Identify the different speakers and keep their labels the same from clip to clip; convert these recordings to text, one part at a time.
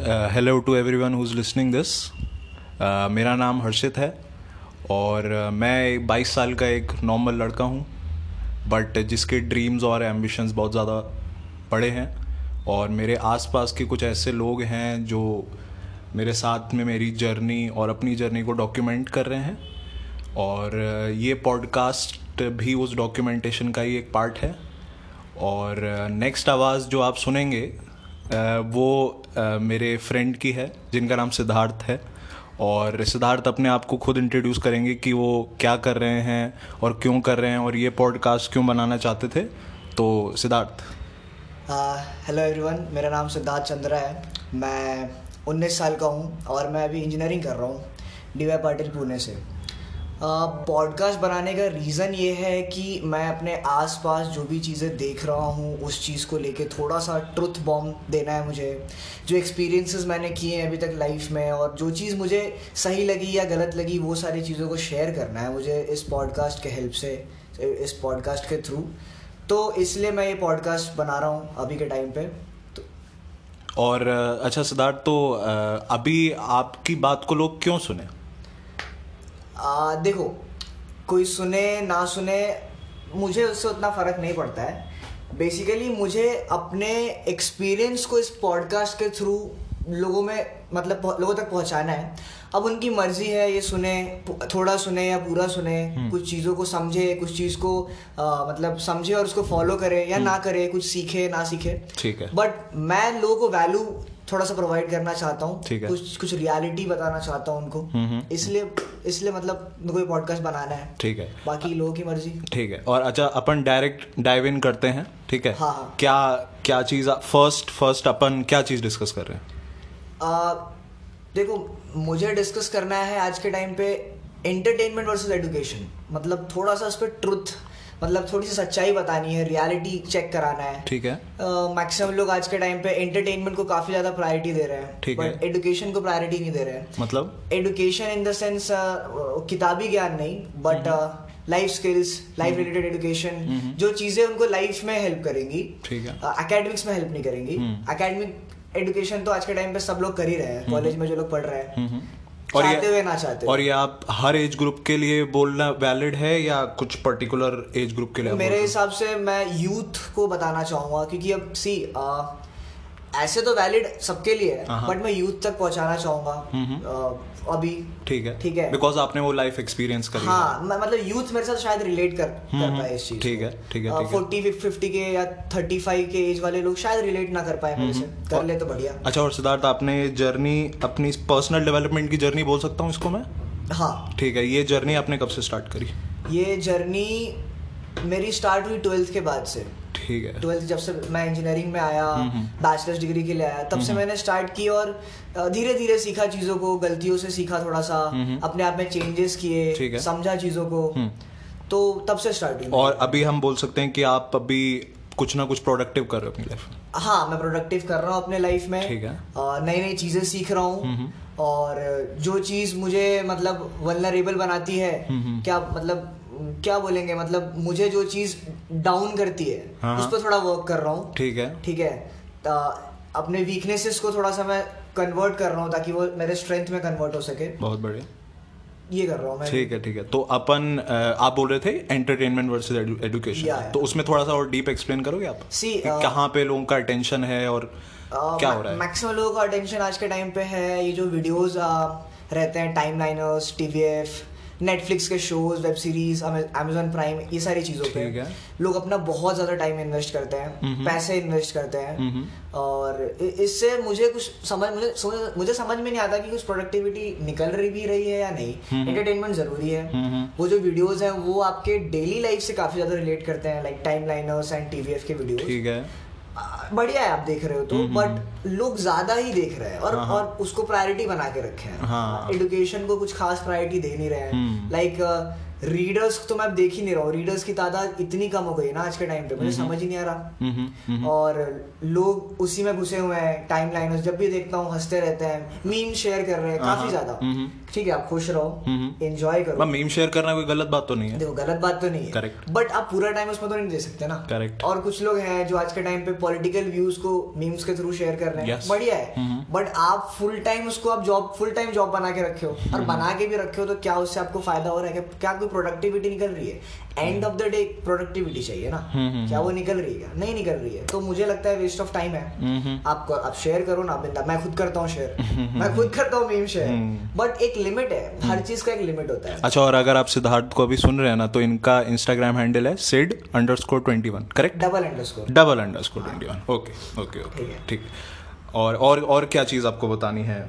Speaker 1: Hello to everyone who is listening this मेरा नाम हर्षित है और uh, मैं 22 साल का एक नॉर्मल लड़का हूँ बट जिसके ड्रीम्स और एम्बिशंस बहुत ज़्यादा बड़े हैं और मेरे आसपास के कुछ ऐसे लोग हैं जो मेरे साथ में मेरी जर्नी और अपनी जर्नी को डॉक्यूमेंट कर रहे हैं और uh, ये पॉडकास्ट भी उस डॉक्यूमेंटेशन का ही एक पार्ट है और नेक्स्ट आवाज़ जो आप सुनेंगे वो मेरे फ्रेंड की है, जिनका नाम सिद्धार्थ है। और सिद्धार्थ अपने आप को खुद इंट्रोड्यूस करेंगे कि वो क्या कर रहे हैं और क्यों कर रहे हैं और ये पॉडकास्ट क्यों बनाना चाहते थे। तो सिद्धार्थ।
Speaker 2: हेलो एवरीवन मेरा नाम सिद्धार्थ चंद्रा है। मैं 19 साल का हूँ और मैं अभी इंजीनियरिंग कर रहा हूँ डी वाई पाटिल पुणे से। पॉडकास्ट बनाने का रीज़न ये है कि मैं अपने आसपास जो भी चीज़ें देख रहा हूँ, उस चीज़ को लेके थोड़ा सा ट्रुथ बॉम्ब देना है मुझे। जो एक्सपीरियंसेस मैंने किए हैं अभी तक लाइफ में और जो चीज़ मुझे सही लगी या गलत लगी, वो सारी चीज़ों को शेयर करना है मुझे इस पॉडकास्ट के हेल्प से, इस पॉडकास्ट के थ्रू तो इसलिए मैं ये पॉडकास्ट बना रहा हूँ अभी के टाइम पे। तो
Speaker 1: और अच्छा सिद्धार्थ तो अभी आपकी बात को लोग क्यों सुने?
Speaker 2: आ, देखो कोई सुने ना सुने मुझे उससे उतना फ़र्क नहीं पड़ता है बेसिकली मुझे अपने एक्सपीरियंस को इस पॉडकास्ट के थ्रू लोगों में मतलब लोगों तक पहुंचाना है अब उनकी मर्ज़ी है ये सुने थोड़ा सुने या पूरा सुने हम्म। कुछ चीज़ों को समझे कुछ चीज़ को आ, मतलब समझे और उसको फॉलो करे या हम्म। ना करे कुछ सीखे ना सीखे
Speaker 1: ठीक है
Speaker 2: बट मैं लोगों को वैल्यू थोड़ा सा प्रोवाइड करना चाहता हूँ। कुछ कुछ रियलिटी बताना चाहता हूँ उनको। हम्म, हम्म। इसलिए इसलिए मतलब मेरे को पॉडकास्ट बनाना है।
Speaker 1: ठीक है।
Speaker 2: बाकी लोगों की मर्ज़ी।
Speaker 1: ठीक है। और अच्छा अपन डायरेक्ट डाइव इन करते हैं ठीक है?
Speaker 2: हाँ हाँ।
Speaker 1: क्या क्या चीज़ फ़र्स्ट फ़र्स्ट अपन क्या चीज़ डिस्कस कर रहे हैं?
Speaker 2: देखो मुझे डिस्कस करना है आज के टाइम पे एंटरटेनमेंट वर्सेस एजुकेशन मतलब थोड़ा सा उस पर ट्रुथ मतलब थोड़ी सी सच्चाई बतानी है रियलिटी चेक कराना है।
Speaker 1: ठीक है।
Speaker 2: मैक्सिमम uh, लोग आज के टाइम पे एंटरटेनमेंट को काफ़ी ज़्यादा प्रायोरिटी दे रहे हैं
Speaker 1: ठीक है।
Speaker 2: एडुकेशन को प्रायोरिटी नहीं दे रहे हैं।
Speaker 1: मतलब?
Speaker 2: एडुकेशन इन द सेंस किताबी ज्ञान नहीं but life skills life related education जो चीज़ें उनको लाइफ में हेल्प करेंगी
Speaker 1: ठीक है।
Speaker 2: एकेडमिक्स में हेल्प नहीं करेंगी। अकेडमिक हम्म। एडुकेशन तो आज के टाइम पे सब लोग कर ही रहे हैं कॉलेज हम्म। में जो लोग पढ़ रहे हैं। हम्म, और चाहते हुए ना चाहते
Speaker 1: और ये आप हर एज ग्रुप के लिए बोलना वैलिड है या कुछ पर्टिकुलर एज ग्रुप के लिए
Speaker 2: मेरे हिसाब से मैं यूथ को बताना चाहूँगा क्योंकि अब सी ऐसे तो वैलिड सबके लिए है बट हाँ। मैं यूथ तक पहुंचाना चाहूँगा। अभी।
Speaker 1: ठीक है।
Speaker 2: ठीक है।
Speaker 1: बिकॉज़ आपने वो लाइफ एक्सपीरियंस
Speaker 2: करी हाँ। मैं मतलब यूथ मेरे साथ शायद रिलेट कर कर पाए इस चीज़
Speaker 1: ठीक है ठीक है
Speaker 2: फोर्टी फिफ्टी के या थर्टी फाइव के एज वाले लोग शायद रिलेट ना कर पाए मेरे से। कर ले तो बढ़िया।
Speaker 1: अच्छा और सिद्धार्थ आपने जर्नी अपनी पर्सनल डेवलपमेंट की जर्नी बोल सकता हूँ इसको मैं?
Speaker 2: हाँ।
Speaker 1: ठीक है ये जर्नी आपने कब से स्टार्ट करी?
Speaker 2: ये जर्नी मेरी स्टार्ट हुई ट्वेल्थ के बाद से।
Speaker 1: ठीक है।
Speaker 2: ट्वेल्थ जब से मैं इंजीनियरिंग में आया बैचलर्स डिग्री के लिए आया तब से मैंने स्टार्ट की और धीरे धीरे सीखा चीज़ों को गलतियों से सीखा थोड़ा सा अपने आप में चेंजेस किए समझा चीज़ों को। तो तब से स्टार्ट
Speaker 1: हुई और अभी हम बोल सकते हैं कि आप अभी कुछ ना कुछ प्रोडक्टिव कर रहे हो अपनी लाइफ में।
Speaker 2: हाँ मैं प्रोडक्टिव कर रहा हूँ अपने लाइफ में।
Speaker 1: ठीक है।
Speaker 2: नई नई चीज़ें सीख रहा हूँ। और जो चीज़ मुझे मतलब वलनरेबल बनाती है क्या मतलब क्या बोलेंगे? मतलब मुझे जो चीज़ डाउन करती है हाँ, उस पर थोड़ा वर्क कर रहा हूँ।
Speaker 1: ठीक है।
Speaker 2: ठीक है? अपने वीकनेसेस को थोड़ा सा मैं कन्वर्ट कर रहा हूँ ताकि वो मेरे स्ट्रेंथ में कन्वर्ट हो सके।
Speaker 1: बहुत बढ़िया।
Speaker 2: ये कर रहा हूँ
Speaker 1: ठीक है ठीक है। तो अपन आप बोल रहे थे एंटरटेनमेंट वर्सेस एजुकेशन तो उसमें थोड़ा सा और डीप एक्सप्लेन करोगे आप?
Speaker 2: सी
Speaker 1: कहाँ पे लोगों का अटेंशन है और uh, क्या हो रहा है?
Speaker 2: मैक्सिमम लोगों का अटेंशन आज के टाइम पे है ये जो वीडियोस रहते हैं टाइम लाइनर्स टीवीएफ नेटफ्लिक्स के shows web series Amazon Prime ये सारी चीज़ों पे लोग अपना बहुत ज़्यादा टाइम इन्वेस्ट करते हैं पैसे इन्वेस्ट करते हैं। और इससे मुझे कुछ समझ मुझे मुझे समझ में नहीं आता कि कुछ प्रोडक्टिविटी निकल रही भी रही है या नहीं। एंटरटेनमेंट ज़रूरी है। वो जो वीडियोज़ हैं वो आपके डेली लाइफ से काफ़ी ज़्यादा रिलेट करते हैं like time liners and TVF के वीडियो
Speaker 1: ठीक है।
Speaker 2: बढ़िया है आप देख रहे हो तो बट हम्म, हम्म। लोग ज़्यादा ही देख रहे हैं और हाँ, हाँ। और उसको प्रायोरिटी बना के रखे हैं।
Speaker 1: हाँ,
Speaker 2: एडुकेशन को कुछ खास प्रायोरिटी दे नहीं रहे हैं। लाइक रीडर्स तो मैं देख ही नहीं रहा हूँ। रीडर्स की तादाद इतनी कम हो गई ना आज के टाइम पे मुझे समझ ही नहीं आ रहा।
Speaker 1: हम्म, हम्म,
Speaker 2: और लोग उसी में घुसे हुए हैं टाइम लाइन जब भी देखता हूँ हँसते रहते हैं मीम शेयर कर रहे हैं काफ़ी
Speaker 1: हाँ,
Speaker 2: ज़्यादा।
Speaker 1: हम्म।
Speaker 2: ठीक है आप खुश रहो। एंजॉय करो।
Speaker 1: मीम शेयर करना कोई गलत बात तो नहीं है।
Speaker 2: देखो गलत बात तो नहीं है।
Speaker 1: करेक्ट
Speaker 2: बट आप पूरा टाइम उसमें तो नहीं दे सकते ना।
Speaker 1: करेक्ट
Speaker 2: और कुछ लोग हैं जो आज के टाइम पे पॉलिटिकल व्यूज़ को मीम्स के थ्रू शेयर कर रहे हैं।
Speaker 1: Yes.
Speaker 2: बढ़िया है। बट आप फुल टाइम उसको आप जॉब फुल टाइम जॉब बना के रखे हो। और बना के भी रखे हो तो क्या उससे आपको फ़ायदा हो रहा है? क्या कोई प्रोडक्टिविटी निकल रही है? End of the day productivity चाहिए ना।
Speaker 1: हम्म,
Speaker 2: क्या वो निकल रही है? नहीं निकल रही है। तो मुझे लगता है वेस्ट ऑफ़ टाइम है।
Speaker 1: हम्म,
Speaker 2: आप आप शेयर करो ना बिंदा मैं खुद करता हूँ शेयर मैं खुद करता हूँ मीम शेयर
Speaker 1: हम्म।
Speaker 2: बट एक लिमिट है। हर चीज़ का एक लिमिट होता है।
Speaker 1: अच्छा और अगर आप सिद्धार्थ को अभी सुन रहे हैं ना तो इनका इंस्टाग्राम हैंडल है Sid underscore twenty one correct
Speaker 2: double underscore
Speaker 1: double underscore twenty one okay okay okay
Speaker 2: ठीक है।
Speaker 1: और और और क्या चीज़ आपको बतानी है?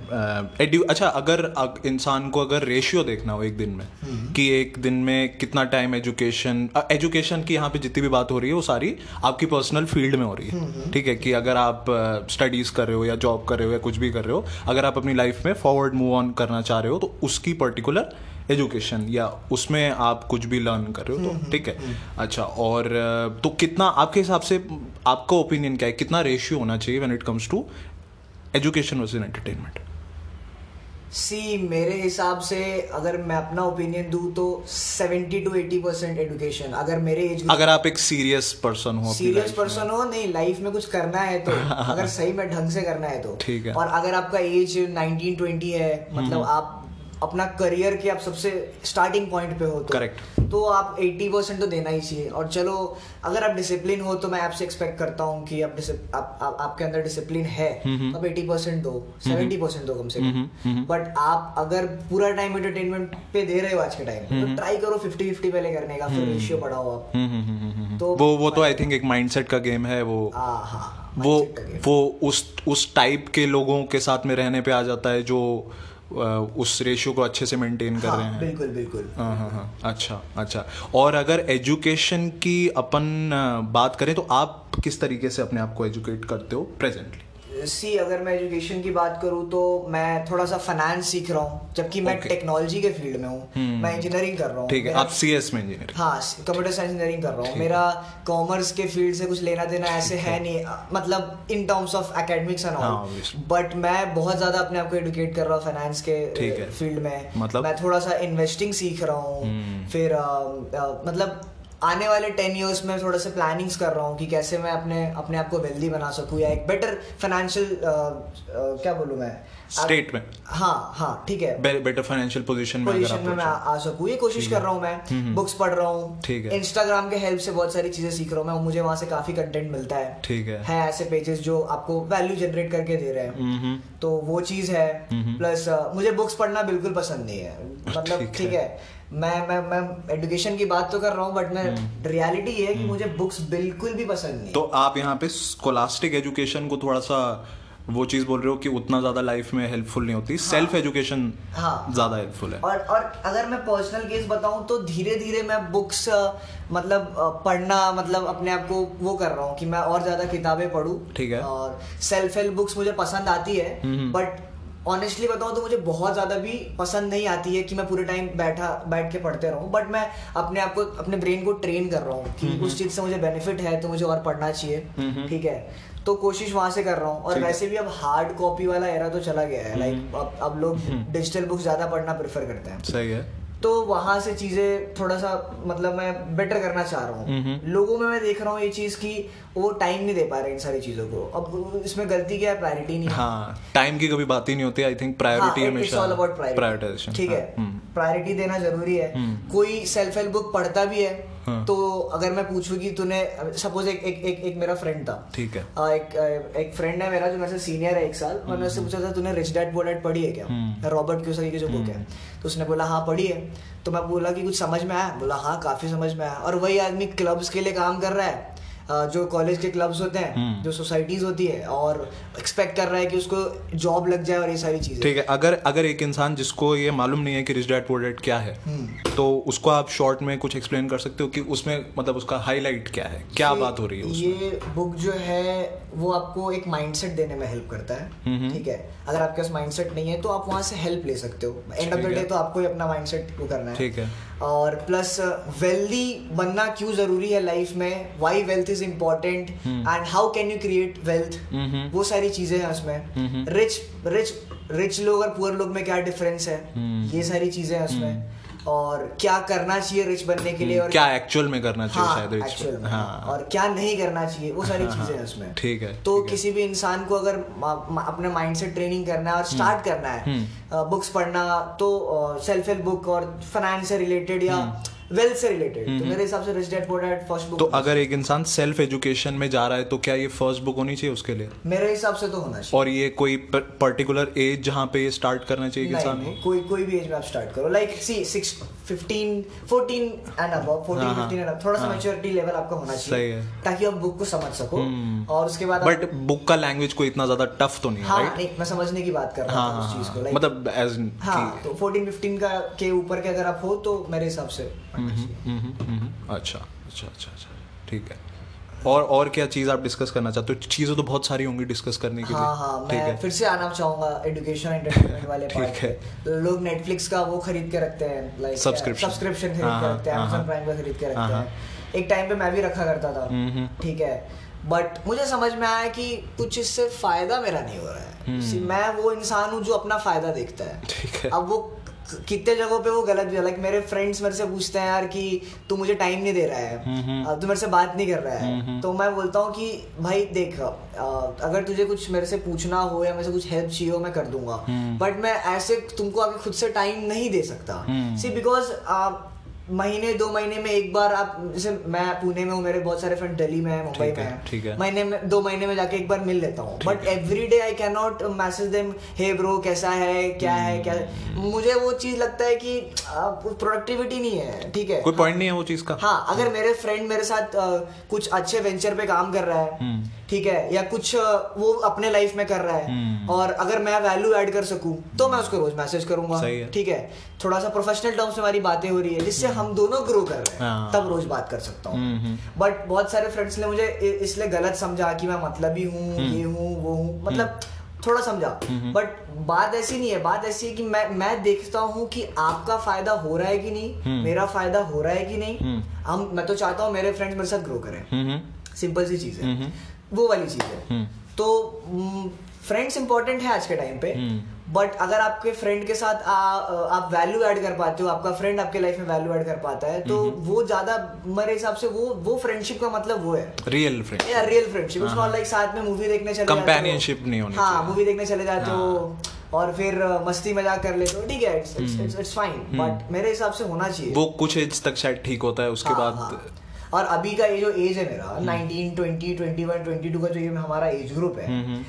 Speaker 1: एड्यू अच्छा अगर इंसान को अगर रेशियो देखना हो एक दिन में कि एक दिन में कितना टाइम एजुकेशन एजुकेशन की यहाँ पे जितनी भी बात हो रही है वो सारी आपकी पर्सनल फ़ील्ड में हो रही है। ठीक है कि अगर आप स्टडीज़ कर रहे हो या जॉब कर रहे हो या कुछ भी कर रहे हो अगर आप अपनी लाइफ में फॉरवर्ड मूव ऑन करना चाह रहे हो तो उसकी पर्टिकुलर एजुकेशन या उसमें आप कुछ भी लर्न कर रहे हो तो ठीक है। अच्छा और तो कितना आपके हिसाब से आपका ओपिनियन क्या है? कितना रेशियो होना चाहिए when it comes to education versus entertainment
Speaker 2: see मेरे हिसाब से अगर मैं अपना ओपिनियन दूँ तो 70 टू 80 परसेंट एजुकेशन अगर मेरे एज
Speaker 1: अगर आप एक सीरियस पर्सन हो
Speaker 2: सीरियस पर्सन हो नहीं लाइफ में कुछ करना है तो अगर सही में ढंग से करना है तो।
Speaker 1: ठीक है।
Speaker 2: और अगर आपका एज 19 20 है मतलब आप अपना करियर के आप सबसे स्टार्टिंग पॉइंट पे हो तो।
Speaker 1: Correct.
Speaker 2: तो आप 80 परसेंट तो देना ही चाहिए। और चलो अगर आप डिसिप्लिन हो तो मैं आपसे एक्सपेक्ट करता हूँ कि आप, आप, आप आपके अंदर डिसिप्लिन है तो आप 80 परसेंट दो 70 परसेंट दो कम से कम। बट आप अगर पूरा टाइम एंटरटेनमेंट पे दे रहे हो आज के टाइम तो ट्राई करो 50 50 पहले करने का फिर रेशियो बढ़ाओ आप।
Speaker 1: हम्म, हम्म, हम्म, हम्म, हम्म।
Speaker 2: तो
Speaker 1: वो वो तो आई थिंक एक माइंडसेट का गेम है वो
Speaker 2: हाँ
Speaker 1: वो। वो उस उस टाइप के लोगों के साथ में रहने पे आ जाता है जो उस रेशियो को अच्छे से मेंटेन कर रहे
Speaker 2: हाँ।
Speaker 1: हैं
Speaker 2: बिल्कुल बिल्कुल।
Speaker 1: हाँ हाँ हाँ। अच्छा अच्छा। और अगर एजुकेशन की अपन बात करें तो आप किस तरीके से अपने आप को एजुकेट करते हो प्रेजेंटली
Speaker 2: सी अगर मैं एजुकेशन की बात करूँ तो मैं थोड़ा सा फाइनेंस सीख रहा हूँ जबकि मैं. टेक्नोलॉजी के फ़ील्ड में हूँ। मैं इंजीनियरिंग कर रहा हूँ।
Speaker 1: ठीक है आप सी एस में इंजीनियर
Speaker 2: हाँ कंप्यूटर साइंस इंजीनियरिंग कर रहा हूँ। मेरा कॉमर्स के फ़ील्ड से कुछ लेना देना ऐसे है नहीं मतलब in terms of academics and all but मैं बहुत ज़्यादा अपने आप को एडुकेट कर रहा हूँ फाइनेंस के फ़ील्ड में।
Speaker 1: मतलब?
Speaker 2: मैं थोड़ा सा इन्वेस्टिंग सीख रहा हूँ।
Speaker 1: हम्म।
Speaker 2: फिर अ, अ, मतलब आने वाले टेन इयर्स में थोड़ा सा प्लानिंग्स कर रहा हूँ कि कैसे मैं अपने अपने आप को वेल्दी बना सकूँ या एक बेटर फाइनेंशियल क्या बोलूँ मैं?
Speaker 1: स्टेट में।
Speaker 2: हाँ हाँ ठीक है।
Speaker 1: बेटर फाइनेंशियल पोजीशन में
Speaker 2: पोजीशन में मैं आ सकूँ ये कोशिश कर रहा हूँ मैं। बुक्स पढ़ रहा हूँ।
Speaker 1: ठीक है।
Speaker 2: इंस्टाग्राम के हेल्प से बहुत सारी चीज़ें सीख रहा हूँ मैं मुझे वहाँ से काफ़ी कंटेंट मिलता है।
Speaker 1: ठीक है।
Speaker 2: है ऐसे पेजेस जो आपको वैल्यू जनरेट करके दे रहे हैं।
Speaker 1: हम्म
Speaker 2: तो वो चीज़ है। प्लस मुझे बुक्स पढ़ना बिल्कुल पसंद नहीं है। मतलब
Speaker 1: ठीक
Speaker 2: है। मैं मैं मैं एजुकेशन की बात तो कर रहा हूँ बट मैं रियलिटी ये है कि मुझे बुक्स बिल्कुल भी पसंद नहीं।
Speaker 1: तो आप यहाँ पे स्कोलास्टिक एजुकेशन को थोड़ा सा वो चीज़ बोल रहे हो कि उतना ज़्यादा लाइफ में हेल्पफुल नहीं होती। सेल्फ एजुकेशन
Speaker 2: हाँ।
Speaker 1: ज़्यादा हेल्पफुल है।
Speaker 2: और और अगर मैं पर्सनल केस बताऊँ तो धीरे धीरे मैं बुक्स मतलब पढ़ना मतलब अपने आप को वो कर रहा हूँ कि मैं और ज़्यादा किताबें पढूं।
Speaker 1: ठीक है।
Speaker 2: और सेल्फ हेल्प बुक्स मुझे पसंद आती है बट ऑनेस्टली बताऊँ तो मुझे बहुत ज़्यादा भी पसंद नहीं आती है कि मैं पूरे टाइम बैठा बैठ के पढ़ते रहूँ। बट मैं अपने आप को अपने ब्रेन को ट्रेन कर रहा हूँ कि उस चीज़ से मुझे बेनिफिट है तो मुझे और पढ़ना चाहिए। ठीक है? तो कोशिश वहाँ से कर रहा हूँ। और वैसे भी अब हार्ड कॉपी वाला एरा तो चला गया है। लाइक अब अब लोग डिजिटल बुक्स ज़्यादा पढ़ना प्रेफर करते हैं।
Speaker 1: सही है।
Speaker 2: तो वहाँ से चीज़ें थोड़ा सा मतलब मैं बेटर करना चाह रहा हूँ। लोगों में मैं देख रहा हूँ ये चीज़ की वो टाइम नहीं दे पा रहे इन सारी चीज़ों को। अब इसमें गलती क्या है? प्रायोरिटी नहीं हाँ।
Speaker 1: टाइम की कभी बात ही नहीं होती आई थिंक प्रायोरिटी
Speaker 2: हमेशा
Speaker 1: प्रायोरिटाइजेशन
Speaker 2: ठीक है? प्रायोरिटी देना ज़रूरी है। कोई सेल्फ हेल्प बुक पढ़ता भी है
Speaker 1: हाँ।
Speaker 2: तो अगर मैं पूछूँ कि तूने सपोज़ एक एक एक, एक मेरा फ्रेंड था।
Speaker 1: ठीक है।
Speaker 2: आ, एक एक फ्रेंड है मेरा जो मेरे से सीनियर है एक साल मैंने उससे पूछा था तूने रिच डैड पुअर डैड पढ़ी है क्या? रॉबर्ट क्यूसाकी की जो बुक है। तो उसने बोला हाँ पढ़ी है। तो मैं बोला कि कुछ समझ में आया? बोला हाँ काफ़ी समझ में आया। और वही आदमी क्लब्स के लिए काम कर रहा है। जो कॉलेज के क्लब्स होते हैं
Speaker 1: हम्म।
Speaker 2: जो सोसाइटीज होती है और एक्सपेक्ट कर रहा है कि उसको जॉब लग जाए और ये सारी चीज़ें।
Speaker 1: ठीक है अगर अगर एक इंसान जिसको ये मालूम नहीं है कि रिच डैड डैड क्या है
Speaker 2: हम्म।
Speaker 1: तो उसको आप शॉर्ट में कुछ एक्सप्लेन कर सकते हो कि उसमें मतलब उसका हाईलाइट क्या है क्या बात हो रही है उसमें?
Speaker 2: ये बुक जो है वो आपको एक माइंडसेट देने में हेल्प करता है।
Speaker 1: हम्म।
Speaker 2: ठीक है? अगर आपके पास माइंडसेट नहीं है तो आप वहाँ से हेल्प ले सकते हो। एंड ऑफ़ द डे तो आपको ही अपना माइंडसेट वो करना है।
Speaker 1: ठीक है।
Speaker 2: और प्लस वेल्दी बनना क्यों ज़रूरी है लाइफ में? Why wealth is important and how can you create wealth वो सारी चीज़ें हैं उसमें। रिच रिच रिच लोग और पुअर लोग में क्या डिफरेंस है?
Speaker 1: हम्म।
Speaker 2: ये सारी चीज़ें हैं उसमें। और क्या करना चाहिए रिच बनने के लिए और
Speaker 1: क्या एक्चुअल में करना चाहिए
Speaker 2: हाँ,
Speaker 1: शायद रिच हाँ।
Speaker 2: और क्या नहीं करना चाहिए वो सारी
Speaker 1: हाँ,
Speaker 2: चीज़ें
Speaker 1: हाँ,
Speaker 2: हैं उसमें।
Speaker 1: ठीक है,
Speaker 2: तो
Speaker 1: ठीक
Speaker 2: किसी है। भी इंसान को अगर अपने माइंड से ट्रेनिंग करना है और स्टार्ट करना है बुक्स पढ़ना तो सेल्फ हेल्प बुक और फाइनेंस से रिलेटेड या वेल्थ से रिलेटेड तो मेरे हिसाब से rich dad poor dad first book
Speaker 1: तो अगर एक इंसान सेल्फ एजुकेशन में जा रहा है तो क्या ये फ़र्स्ट बुक होनी चाहिए उसके लिए?
Speaker 2: मेरे हिसाब से तो होना चाहिए।
Speaker 1: और ये कोई पर्टिकुलर एज जहाँ पे ये स्टार्ट करना चाहिए इंसान को?
Speaker 2: कोई कोई भी एज में आप स्टार्ट करो। Like see six fifteen fourteen and अब फोर्टीन
Speaker 1: हाँ, हाँ,
Speaker 2: फिफ्टीन एंड थोड़ा सा
Speaker 1: हाँ।
Speaker 2: मेच्योरिटी लेवल आपका होना चाहिए
Speaker 1: है।
Speaker 2: ताकि आप बुक को समझ सको।
Speaker 1: हम्म।
Speaker 2: और उसके बाद
Speaker 1: बट बुक का लैंग्वेज कोई इतना ज़्यादा टफ तो नहीं है
Speaker 2: हाँ मैं समझने की बात कर रहा
Speaker 1: हाँ
Speaker 2: था
Speaker 1: हाँ
Speaker 2: उस चीज़ को
Speaker 1: हाँ. मतलब एज
Speaker 2: हाँ तो 14 15 का के ऊपर के अगर आप हो तो मेरे हिसाब से
Speaker 1: अच्छा अच्छा अच्छा अच्छा। ठीक है। और और क्या चीज़ आप डिस्कस करना चाहते हो? चीज़ें तो बहुत सारी होंगी डिस्कस करने के हाँ, लिए।
Speaker 2: हाँ हाँ
Speaker 1: ठीक
Speaker 2: मैं
Speaker 1: है।
Speaker 2: फिर से आना चाहूँगा एजुकेशन एंटरटेनमेंट वाले
Speaker 1: ठीक है।
Speaker 2: लोग नेटफ्लिक्स का वो खरीद के रखते हैं लाइक
Speaker 1: Subscription।
Speaker 2: सब्सक्रिप्शन खरीद
Speaker 1: हाँ,
Speaker 2: के
Speaker 1: हाँ,
Speaker 2: रखते हैं अमेजोन
Speaker 1: हाँ।
Speaker 2: प्राइम का खरीद के रखते
Speaker 1: हाँ।
Speaker 2: एक टाइम पे मैं भी रखा करता था। ठीक है। बट मुझे समझ में आया कि कुछ इससे फ़ायदा मेरा नहीं हो रहा है। मैं वो इंसान हूँ जो अपना फ़ायदा देखता है।
Speaker 1: ठीक है।
Speaker 2: अब वो कितने जगहों पे वो गलत भी है। लाइक मेरे फ्रेंड्स मेरे से पूछते हैं यार कि तू मुझे टाइम नहीं दे रहा है। अब तू मेरे से बात नहीं कर रहा है। तो मैं बोलता हूँ कि भाई देख अगर तुझे कुछ मेरे से पूछना हो या मेरे से कुछ हेल्प चाहिए हो मैं कर दूँगा। बट मैं ऐसे तुमको अभी खुद से टाइम नहीं दे सकता। सी बिकॉज़ महीने दो महीने में एक बार आप जैसे मैं पुणे में हूँ मेरे बहुत सारे फ्रेंड दिल्ली में है मुंबई में
Speaker 1: है, ठीक है।
Speaker 2: महीने में दो महीने में जाके एक बार मिल लेता हूँ। But every day I can not message them hey bro कैसा है? क्या है? क्या है? मुझे वो चीज़ लगता है कि प्रोडक्टिविटी नहीं है। ठीक है।
Speaker 1: कोई पॉइंट नहीं है वो चीज़ का।
Speaker 2: हाँ अगर मेरे फ्रेंड मेरे साथ कुछ अच्छे वेंचर पे काम कर रहा है
Speaker 1: हम्म।
Speaker 2: ठीक है या कुछ वो अपने लाइफ में कर रहा है
Speaker 1: हम्म।
Speaker 2: और अगर मैं वैल्यू ऐड कर सकूँ तो मैं उसको रोज मैसेज करूँगा।
Speaker 1: है।
Speaker 2: ठीक है? थोड़ा सा प्रोफेशनल टर्म्स में हमारी बातें हो रही है जिससे हम दोनों ग्रो कर रहे हैं
Speaker 1: हाँ।
Speaker 2: तब रोज बात कर सकता
Speaker 1: हम्म,
Speaker 2: हूँ
Speaker 1: हम्म।
Speaker 2: बट बहुत सारे फ्रेंड्स ने मुझे इसलिए गलत समझा कि मैं मतलबी हूँ
Speaker 1: हम्म।
Speaker 2: ये हूँ वो हूँ मतलब थोड़ा समझा बट बात ऐसी नहीं है बात ऐसी है कि मैं मैं देखता हूँ कि आपका फ़ायदा हो रहा है कि नहीं
Speaker 1: हम्म।
Speaker 2: मेरा फ़ायदा हो रहा है कि नहीं
Speaker 1: हम्म।
Speaker 2: हम मैं तो चाहता हूँ मेरे फ्रेंड्स मेरे साथ ग्रो करें
Speaker 1: हम्म, हम्म,
Speaker 2: सिंपल सी चीज़ है
Speaker 1: हम्म।
Speaker 2: वो वाली चीज़ है
Speaker 1: हम्म।
Speaker 2: तो फ्रेंड्स इंपॉर्टेंट है आज के टाइम पे
Speaker 1: हम्म।
Speaker 2: बट अगर आपके फ्रेंड के साथ आ, आप वैल्यू ऐड कर पाते हो आपका फ्रेंड आपके लाइफ में वैल्यू ऐड कर पाता है तो
Speaker 1: हम्म।
Speaker 2: वो ज़्यादा मेरे हिसाब से वो वो फ्रेंडशिप का मतलब वो है
Speaker 1: रियल फ्रेंड
Speaker 2: या real friendship it's not like साथ में मूवी देखने चले जाते हो।
Speaker 1: हाँ, नहीं होनी
Speaker 2: हाँ मूवी देखने चले जाते
Speaker 1: हाँ।
Speaker 2: हो और फिर मस्ती मज़ाक कर लेते हो ठीक है इट्स फाइन बट मेरे हिसाब से होना चाहिए।
Speaker 1: वो कुछ एज तक शायद ठीक होता है उसके
Speaker 2: हाँ,
Speaker 1: बाद
Speaker 2: हाँ। और अभी का ये जो एज है मेरा
Speaker 1: हम्म।
Speaker 2: 19 20 21 22 का जो ये हमारा एज ग्रुप है
Speaker 1: हम्म।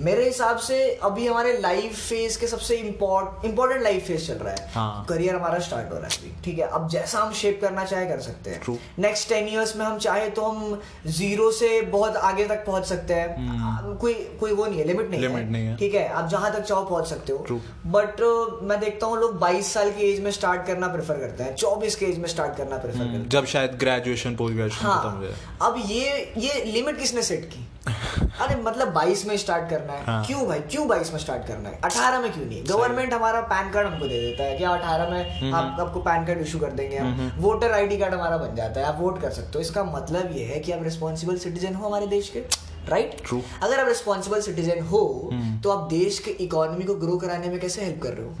Speaker 2: मेरे हिसाब से अभी हमारे लाइफ फ़ेज़ के सबसे इम्पोर्टेंट लाइफ फ़ेज़ चल रहा है।
Speaker 1: हाँ।
Speaker 2: करियर हमारा स्टार्ट हो रहा है अभी ठीक है? अब जैसा हम शेप करना चाहे कर सकते हैं। नेक्स्ट टेन इयर्स में हम चाहे तो हम ज़ीरो से बहुत आगे तक पहुँच सकते हैं। कोई कोई वो नहीं है लिमिट नहीं
Speaker 1: लिमिट Limit नहीं है।
Speaker 2: ठीक है? आप जहाँ तक चाहो पहुँच सकते हो. बट मैं देखता हूँ लोग 22 साल की एज में स्टार्ट करना प्रेफर करते हैं। 24 के एज में स्टार्ट करना प्रेफर करते हैं।
Speaker 1: जब शायद ग्रेजुएशन पोस्ट ग्रेजुएशन खत्म हो
Speaker 2: हाँ
Speaker 1: जाए।
Speaker 2: अब ये ये लिमिट किसने सेट की? अरे मतलब 22 में स्टार्ट करना है।
Speaker 1: हाँ।
Speaker 2: क्यों भाई? क्यों 22 में स्टार्ट करना है? 18 में क्यों नहीं? गवर्नमेंट हमारा पैन कार्ड हमको दे देता है क्या 18 में आप आपको पैन कार्ड इशू कर देंगे हम। वोटर आईडी कार्ड हमारा बन जाता है आप वोट कर सकते हो। इसका मतलब ये है कि आप रिस्पॉन्सिबल सिटीजन हो हमारे देश के। Right
Speaker 1: True.
Speaker 2: अगर आप रिस्पॉन्सिबल सिटीजन हो तो आप देश के इकोनॉमी को ग्रो कराने में कैसे हेल्प कर रहे हो?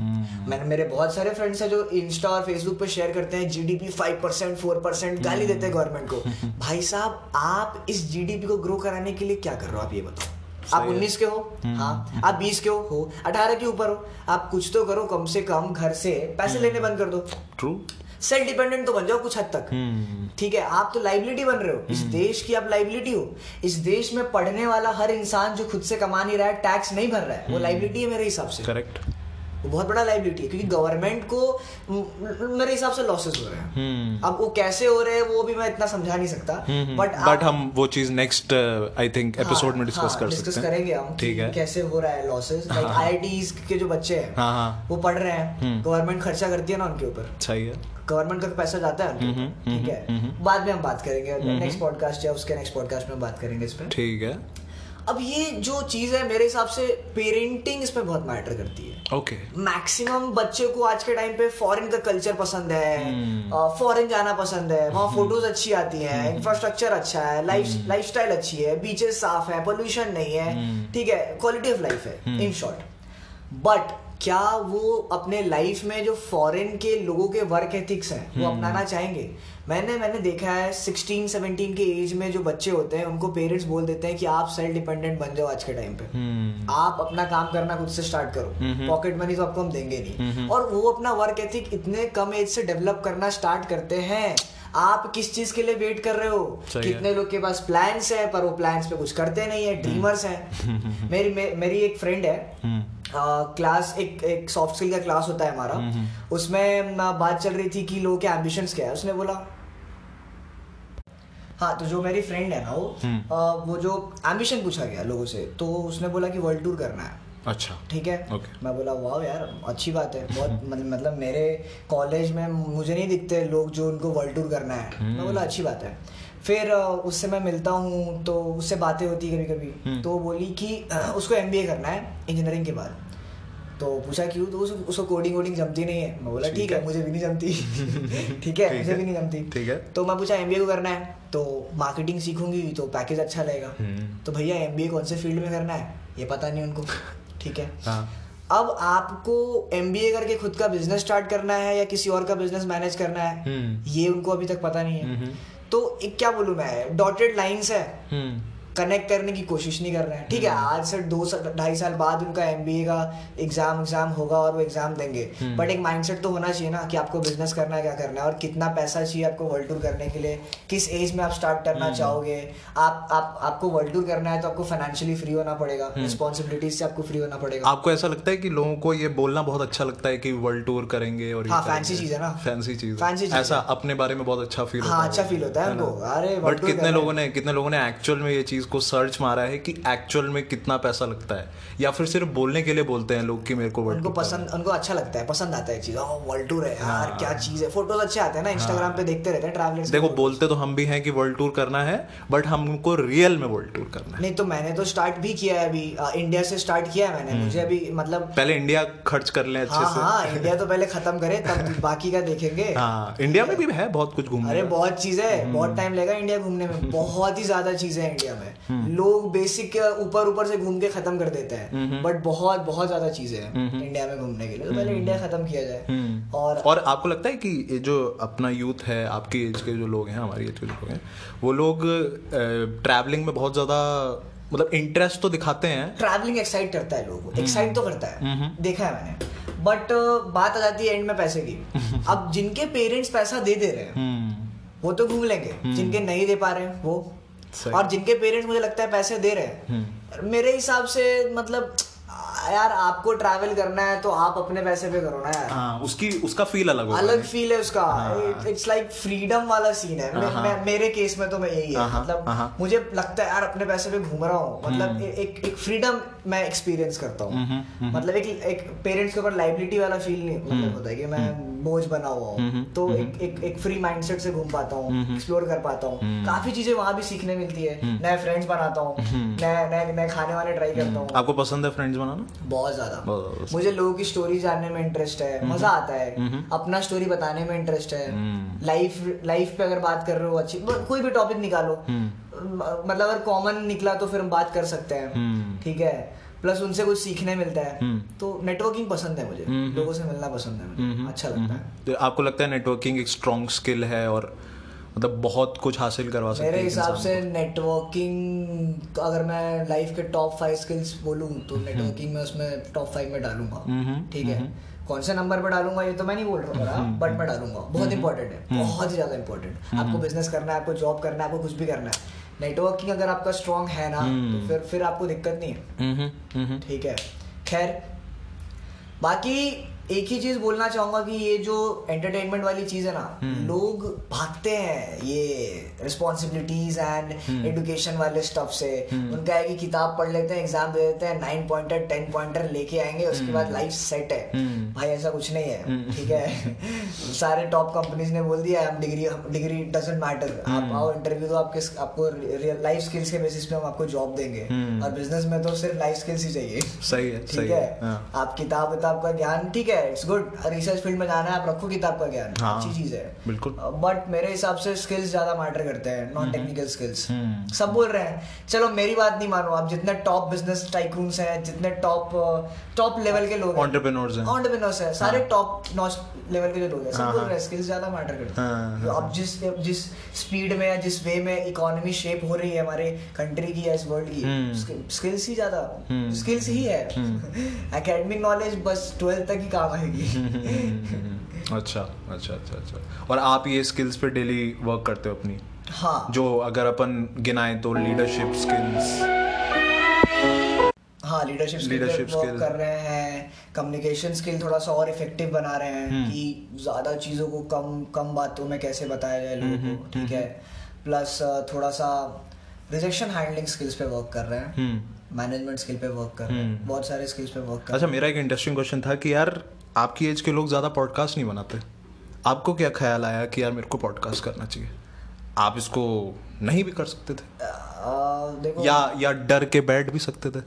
Speaker 2: मैंने मेरे बहुत सारे फ्रेंड्स हैं जो इंस्टा और फेसबुक पे शेयर करते हैं GDP five percent four percent गाली देते हैं गवर्नमेंट को। भाई साहब आप इस जीडीपी को ग्रो कराने के लिए क्या कर रहे हो? आप ये बताओ। आप। 19 के हो? हाँ। आप 20 के हो? हो। 18 के ऊपर हो? आप कुछ तो करो कम से कम घर से पैसे लेने बंद कर दो।
Speaker 1: ट्रू
Speaker 2: सेल्फ डिपेंडेंट तो बन जाओ कुछ हद तक।
Speaker 1: हम्म।
Speaker 2: ठीक है आप तो लाइबिलिटी बन रहे हो। इस देश की आप लाइबिलिटी हो। इस देश में पढ़ने वाला हर इंसान जो खुद से कमा नहीं रहा है टैक्स नहीं भर रहा है वो लाइबिलिटी है मेरे हिसाब से।
Speaker 1: करेक्ट।
Speaker 2: वो बहुत बड़ा लाइबिलिटी है क्योंकि गवर्नमेंट को मेरे हिसाब से लॉसेस हो रहे हैं।
Speaker 1: हम्म।
Speaker 2: अब वो कैसे हो रहे हैं वो भी मैं इतना समझा नहीं सकता। बट
Speaker 1: बट हम वो चीज़ नेक्स्ट आई थिंक एपिसोड में डिस्कस कर
Speaker 2: डिस्कस
Speaker 1: सकते हैं।
Speaker 2: हाँ, करेंगे हम
Speaker 1: ठीक है।
Speaker 2: कैसे हो रहा है लॉसेस लाइक
Speaker 1: हाँ।
Speaker 2: आईआईटीज के जो बच्चे हैं
Speaker 1: हाँ हाँ।
Speaker 2: वो पढ़ रहे हैं।
Speaker 1: हम्म।
Speaker 2: गवर्नमेंट खर्चा करती है ना उनके ऊपर।
Speaker 1: सही है।
Speaker 2: गवर्नमेंट का पैसा जाता है
Speaker 1: हम्म, हम्म,
Speaker 2: ठीक है?
Speaker 1: हम्म,
Speaker 2: बाद में हम बात करेंगे। नेक्स्ट पॉडकास्ट या उसके नेक्स्ट पॉडकास्ट में बात करेंगे इस पे।
Speaker 1: ठीक है।
Speaker 2: अब ये जो चीज़ है मेरे हिसाब से पेरेंटिंग इसमें बहुत मैटर करती है।
Speaker 1: ओके
Speaker 2: मैक्सिमम बच्चे को आज के टाइम पे फॉरेन का कल्चर पसंद है
Speaker 1: हम्म।
Speaker 2: फॉरेन जाना पसंद है। वहाँ फ़ोटोज़ अच्छी आती है इंफ्रास्ट्रक्चर अच्छा है लाइफ लाइफ स्टाइल अच्छी है बीचेस साफ़ है पोल्यूशन नहीं है। ठीक है? क्वालिटी ऑफ़ लाइफ है इन शॉर्ट बट क्या वो अपने लाइफ में जो फॉरेन के लोगों के वर्क एथिक्स हैं वो अपनाना चाहेंगे? मैंने मैंने देखा है 16 17 के एज में जो बच्चे होते हैं उनको पेरेंट्स बोल देते हैं कि आप सेल्फ डिपेंडेंट बन जाओ आज के टाइम पे।
Speaker 1: हम्म।
Speaker 2: आप अपना काम करना खुद से स्टार्ट करो।
Speaker 1: हम्म।
Speaker 2: पॉकेट मनी तो आपको हम देंगे नहीं।
Speaker 1: हम्म।
Speaker 2: और वो अपना वर्क एथिक इतने कम एज से डेवलप करना स्टार्ट करते हैं। आप किस चीज़ के लिए वेट कर रहे हो? कितने लोग के पास प्लान्स है पर वो प्लान्स पे कुछ करते नहीं है ड्रीमर्स हैं। मेरी मे, मेरी एक फ्रेंड है।
Speaker 1: हम्म।
Speaker 2: क्लास एक एक सॉफ्ट स्किल का क्लास होता है हमारा।
Speaker 1: हम्म।
Speaker 2: उसमें बात चल रही थी कि लोगों के एम्बिशंस क्या है। उसने बोला हाँ तो जो मेरी फ्रेंड है ना वो
Speaker 1: हम्म।
Speaker 2: वो जो एम्बिशन पूछा गया लोगों से तो उसने बोला कि वर्ल्ड टूर करना है।
Speaker 1: अच्छा।
Speaker 2: ठीक है?
Speaker 1: Okay.
Speaker 2: मैं बोला वाह यार अच्छी बात है। बहुत मतलब मतलब मेरे कॉलेज में मुझे नहीं दिखते लोग जो उनको वर्ल्ड टूर करना है। मैं बोला अच्छी बात है। फिर उससे मैं मिलता हूँ तो उससे बातें होती कभी कभी
Speaker 1: हम्म।
Speaker 2: तो बोली कि उसको एमबीए करना है इंजीनियरिंग के बाद। तो पूछा क्यों? तो उस, उसको कोडिंग वोडिंग जमती नहीं है। मैं बोला
Speaker 1: ठीक है।
Speaker 2: मुझे भी नहीं जमती। ठीक है मुझे भी नहीं जमती।
Speaker 1: ठीक है।
Speaker 2: तो मैं पूछा एमबीए को करना है? तो मार्केटिंग सीखूँगी तो पैकेज अच्छा लगेगा।
Speaker 1: हम्म।
Speaker 2: तो भैया एमबीए कौन से फ़ील्ड में करना है? ये पता नहीं उनको। ठीक है।
Speaker 1: हाँ।
Speaker 2: अब आपको एमबीए करके खुद का बिज़नेस स्टार्ट करना है या किसी और का बिज़नेस मैनेज करना है
Speaker 1: हम्म।
Speaker 2: ये उनको अभी तक पता नहीं है। तो एक क्या बोलूँ मैं? डॉटेड लाइंस है। कनेक्ट करने की कोशिश नहीं कर रहे हैं। ठीक है आज से दो साल ढाई साल बाद उनका एमबीए का एग्ज़ाम एग्ज़ाम होगा और वो एग्ज़ाम देंगे।
Speaker 1: हम्म।
Speaker 2: बट एक माइंडसेट तो होना चाहिए ना कि आपको बिज़नेस करना है क्या करना है? और कितना पैसा चाहिए आपको वर्ल्ड टूर करने के लिए? किस एज में आप स्टार्ट करना
Speaker 1: हम्म।
Speaker 2: चाहोगे? आप आप आपको वर्ल्ड टूर करना है तो आपको फाइनेंशियली फ्री होना पड़ेगा।
Speaker 1: हम्म।
Speaker 2: रिस्पॉन्सिबिलिटीज से आपको फ्री होना पड़ेगा।
Speaker 1: आपको ऐसा लगता है कि लोगों को ये बोलना बहुत अच्छा लगता है कि वर्ल्ड टूर करेंगे और
Speaker 2: हाँ, fancy चीज़ है ना।
Speaker 1: फैंसी चीज़
Speaker 2: Fancy चीज़
Speaker 1: ऐसा अपने बारे में बहुत अच्छा फील
Speaker 2: हाँ, अच्छा फील होता है उनको। अरे,
Speaker 1: बट कितने लोगों ने कितने लोगों ने एक्चुअल में ये चीज़ को सर्च मारा है कि एक्चुअल में कितना पैसा लगता है। या फिर सिर्फ़ बोलने के लिए बोलते हैं लोग कि मेरे को
Speaker 2: उनको पसंद उनको अच्छा लगता है पसंद आता है चीज़। वर्ल्ड टूर है यार
Speaker 1: हाँ।
Speaker 2: क्या चीज़ है। फ़ोटोज़ अच्छे आते हैं ना इंस्टाग्राम पे देखते रहते हैं ट्रैवलर्स
Speaker 1: देखो बोलते तो हम भी हैं कि वर्ल्ड टूर करना है बट हमको रियल में वर्ल्ड टूर करना है।
Speaker 2: नहीं तो मैंने तो स्टार्ट भी किया है अभी। इंडिया से स्टार्ट किया है मैंने।
Speaker 1: हम्म।
Speaker 2: मुझे अभी मतलब
Speaker 1: पहले इंडिया खर्च कर लें अच्छे
Speaker 2: हाँ
Speaker 1: से।
Speaker 2: हाँ इंडिया तो पहले खत्म करे तब बाकी का देखेंगे।
Speaker 1: हाँ इंडिया में भी है बहुत कुछ घूमने
Speaker 2: अरे बहुत चीज़ें है
Speaker 1: हम्म।
Speaker 2: बहुत टाइम लगेगा इंडिया घूमने में। बहुत ही ज़्यादा चीज़ें हैं इंडिया में। लोग बेसिक ऊपर ऊपर से घूम के खत्म कर देते हैं।
Speaker 1: हम्म।
Speaker 2: बट बहुत बहुत ज़्यादा चीज़ें हैं
Speaker 1: हम्म।
Speaker 2: इंडिया में घूमने के लिए। तो पहले इंडिया खत्म किया जाए।
Speaker 1: हम्म।
Speaker 2: और
Speaker 1: और आपको लगता है कि ये जो अपना यूथ है आपकी एज के जो लोग हैं हमारी एज के जो लोग हैं वो लोग ट्रैवलिंग में बहुत ज़्यादा मतलब इंटरेस्ट तो दिखाते हैं।
Speaker 2: ट्रैवलिंग एक्साइट करता है लोगों एक्साइट तो करता है।
Speaker 1: हम्म।
Speaker 2: देखा है मैंने। बट बात आ जाती है एंड में पैसे की। अब जिनके पेरेंट्स पैसा दे दे रहे हैं
Speaker 1: हम्म,
Speaker 2: वो तो घूम लेंगे। जिनके नहीं दे पा रहे हैं वो। और जिनके पेरेंट्स मुझे लगता है पैसे दे रहे हैं
Speaker 1: हम्म,
Speaker 2: मेरे हिसाब से मतलब यार आपको ट्रैवल करना है तो आप अपने पैसे पे करो ना यार।
Speaker 1: हाँ उसकी उसका फील अलग होगा
Speaker 2: अलग फील है उसका।
Speaker 1: हाँ।
Speaker 2: इट्स लाइक फ्रीडम वाला सीन है। मैं,
Speaker 1: हाँ।
Speaker 2: मैं मेरे केस में तो मैं यही है।
Speaker 1: हाँ,
Speaker 2: मतलब
Speaker 1: हाँ।
Speaker 2: मुझे लगता है यार अपने पैसे पे घूम रहा हूँ। मतलब एक एक फ्रीडम मैं एक्सपीरियंस करता हूँ।
Speaker 1: हम्म, हम्म।
Speaker 2: मतलब एक एक पेरेंट्स के ऊपर लाइबिलिटी वाला फील नहीं मतलब होता है कि मैं बोझ बना हुआ
Speaker 1: हम्म,
Speaker 2: हूँ तो एक एक एक फ्री माइंडसेट से घूम पाता हूँ
Speaker 1: हम्म।
Speaker 2: एक्सप्लोर कर पाता हूँ।
Speaker 1: हम्म।
Speaker 2: काफ़ी चीज़ें वहाँ भी सीखने मिलती है।
Speaker 1: हम्म।
Speaker 2: नए फ्रेंड्स बनाता हूँ।
Speaker 1: हम्म।
Speaker 2: नए नए नए खाने वाले ट्राई करता हूँ।
Speaker 1: आपको पसंद है फ्रेंड्स बनाना?
Speaker 2: बहुत ज़्यादा। मुझे लोगों की स्टोरी जानने में इंटरेस्ट है मज़ा आता है।
Speaker 1: हम्म।
Speaker 2: अपना स्टोरी बताने में इंटरेस्ट है।
Speaker 1: हम्म।
Speaker 2: लाइफ लाइफ पे अगर बात कर रहे हो अच्छी कोई भी टॉपिक निकालो।
Speaker 1: हम्म,
Speaker 2: मतलब अगर कॉमन निकला तो फिर हम बात कर सकते हैं।
Speaker 1: हम्म,
Speaker 2: ठीक है? प्लस उनसे कुछ सीखने मिलता है।
Speaker 1: हम्म।
Speaker 2: तो नेटवर्किंग पसंद है मुझे।
Speaker 1: हम्म।
Speaker 2: लोगों से मिलना पसंद है मुझे।
Speaker 1: हम्म,
Speaker 2: अच्छा लगता है।
Speaker 1: हम्म। तो आपको लगता है नेटवर्किंग एक स्ट्रॉन्ग स्किल है और मतलब बहुत कुछ हासिल करवा सकती है
Speaker 2: मेरे हिसाब से नेटवर्किंग अगर मैं लाइफ के टॉप फाइव स्किल्स बोलूँ तो नेटवर्किंग में उसमें टॉप फाइव में डालूँगा।
Speaker 1: हम्म,
Speaker 2: ठीक है? कौन से नंबर पे डालूँगा ये तो मैं नहीं बोल रहा हूँ बट मैं डालूँगा। बहुत इंपॉर्टेंट है बहुत ही ज़्यादा इंपॉर्टेंट आपको बिज़नेस करना है आपको जॉब करना है आपको कुछ भी करना है। नेटवर्किंग अगर आपका स्ट्रांग है ना तो फिर फिर आपको दिक्कत नहीं है।
Speaker 1: हम्म, हम्म, हम्म,
Speaker 2: ठीक है? खैर बाकी एक ही चीज़ बोलना चाहूँगा कि ये जो एंटरटेनमेंट वाली चीज़ है ना
Speaker 1: हम्म।
Speaker 2: लोग भागते हैं ये रिस्पॉन्सिबिलिटीज एंड एडुकेशन वाले स्टफ़ से
Speaker 1: हम्म।
Speaker 2: उनका है कि किताब पढ़ लेते हैं एग्ज़ाम दे देते हैं नाइन पॉइंटर टेन पॉइंटर लेके आएँगे उसके बाद लाइफ सेट है
Speaker 1: हम्म।
Speaker 2: भाई ऐसा कुछ नहीं है
Speaker 1: हम्म।
Speaker 2: ठीक है सारे टॉप कंपनीज़ ने बोल दिया हम डिग्री डिग्री डजेंट मैटर आप
Speaker 1: हम्म।
Speaker 2: आओ इंटरव्यू दो आपके आपको लाइफ स्किल्स के बेसिस पे हम आपको जॉब देंगे
Speaker 1: हम्म।
Speaker 2: और बिज़नेस में तो सिर्फ़ लाइफ स्किल्स ही चाहिए
Speaker 1: सही है
Speaker 2: ठीक
Speaker 1: है
Speaker 2: है। आप किताब विताब का ज्ञान ठीक है इट्स गुड रिसर्च फ़ील्ड में जाना है आप रखो किताब का ज्ञान
Speaker 1: हाँ,
Speaker 2: अच्छी चीज़ है
Speaker 1: बिल्कुल।
Speaker 2: बट मेरे हिसाब से स्किल्स ज़्यादा मैटर करते हैं नॉन टेक्निकल स्किल्स
Speaker 1: हम्म।
Speaker 2: सब बोल रहे हैं चलो मेरी बात नहीं मानो आप जितने टॉप बिज़नेस टाइकून्स हैं जितने टॉप टॉप लेवल के लोग
Speaker 1: हैं।
Speaker 2: ऑन्टरप्रेन्योर्स हैं सारे
Speaker 1: हाँ।
Speaker 2: टॉप नॉच लेवल के जो लोग हैं सब
Speaker 1: हाँ,
Speaker 2: बोल
Speaker 1: हाँ।
Speaker 2: रहे हैं स्किल्स ज़्यादा मैटर करते
Speaker 1: हाँ,
Speaker 2: हैं
Speaker 1: हाँ,
Speaker 2: अब जिस जिस स्पीड में या जिस वे में इकोनॉमी शेप हो रही है हमारे कंट्री की या इस वर्ल्ड
Speaker 1: हम्म।
Speaker 2: की स्किल्स ही ज़्यादा
Speaker 1: हम्म।
Speaker 2: स्किल्स ही है एकेडमिक नॉलेज बस ट्वेल्थ तक ही काम आएगी।
Speaker 1: अच्छा अच्छा अच्छा अच्छा। और आप ये स्किल्स पे डेली वर्क करते हो अपनी?
Speaker 2: हाँ।
Speaker 1: जो अगर अपन गिनाए तो लीडरशिप स्किल्स
Speaker 2: हाँ लीडरशिप स्किल वर्क कर रहे हैं। कम्युनिकेशन स्किल थोड़ा सा और इफ़ेक्टिव बना रहे हैं
Speaker 1: हम्म।
Speaker 2: कि ज़्यादा चीज़ों को कम कम बातों में कैसे बताया जाए लोगों
Speaker 1: हम्म,
Speaker 2: को ठीक है? प्लस थोड़ा सा रिजेक्शन हैंडलिंग स्किल्स पे वर्क कर रहे हैं।
Speaker 1: हम्म।
Speaker 2: मैनेजमेंट स्किल पे वर्क कर रहे हैं।
Speaker 1: हम्म।
Speaker 2: बहुत सारे स्किल्स पे वर्क कर
Speaker 1: अच्छा मेरा एक इंटरेस्टिंग क्वेश्चन था कि यार आपकी एज के लोग ज़्यादा पॉडकास्ट नहीं बनाते आपको क्या ख्याल आया कि यार मेरे को पॉडकास्ट करना चाहिए आप इसको नहीं भी कर सकते थे
Speaker 2: देखो
Speaker 1: या या डर के बैठ भी सकते थे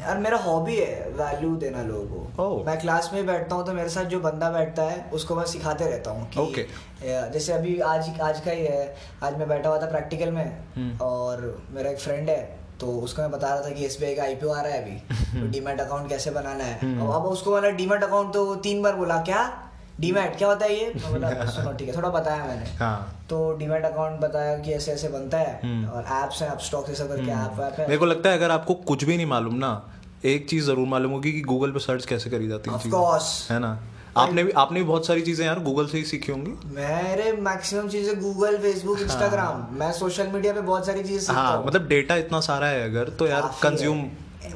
Speaker 2: यार मेरा हॉबी है वैल्यू देना लोगों को
Speaker 1: Oh.
Speaker 2: मैं क्लास में बैठता हूँ तो मेरे साथ जो बंदा बैठता है उसको मैं सिखाते रहता हूँ कि
Speaker 1: Okay.
Speaker 2: जैसे अभी आज आज का ही है आज मैं बैठा हुआ था प्रैक्टिकल में
Speaker 1: हम्म।
Speaker 2: और मेरा एक फ्रेंड है तो उसको मैं बता रहा था कि एसबीआई का आईपीओ आ रहा है अभी। तो डीमैट अकाउंट कैसे बनाना है?
Speaker 1: हम्म।
Speaker 2: अब अब उसको मैंने डीमैट अकाउंट तो तीन बार बोला क्या? डीमैट क्या होता है ये? बोला सुनो ठीक है थोड़ा बताया मैंने।
Speaker 1: हाँ।
Speaker 2: तो डीमेट अकाउंट बताया कि ऐसे ऐसे बनता है।
Speaker 1: हम्म।
Speaker 2: और एप्स हैं अपस्टॉक ये सब करके ऐप ऐप है।
Speaker 1: मेरे को लगता है अगर आपको कुछ भी नहीं मालूम ना एक चीज़ ज़रूर मालूम होगी कि गूगल पे सर्च कैसे करी जाती है है ना? आपने भी आपने भी बहुत सारी चीज़ें यार गूगल से ही सीखी होंगी।
Speaker 2: मेरे मैक्सिमम चीज़ें गूगल फेसबुक इंस्टाग्राम मैं सोशल मीडिया पे बहुत सारी चीज़ें सीखता
Speaker 1: हाँ मतलब डेटा इतना सारा है अगर तो यार कंज्यूम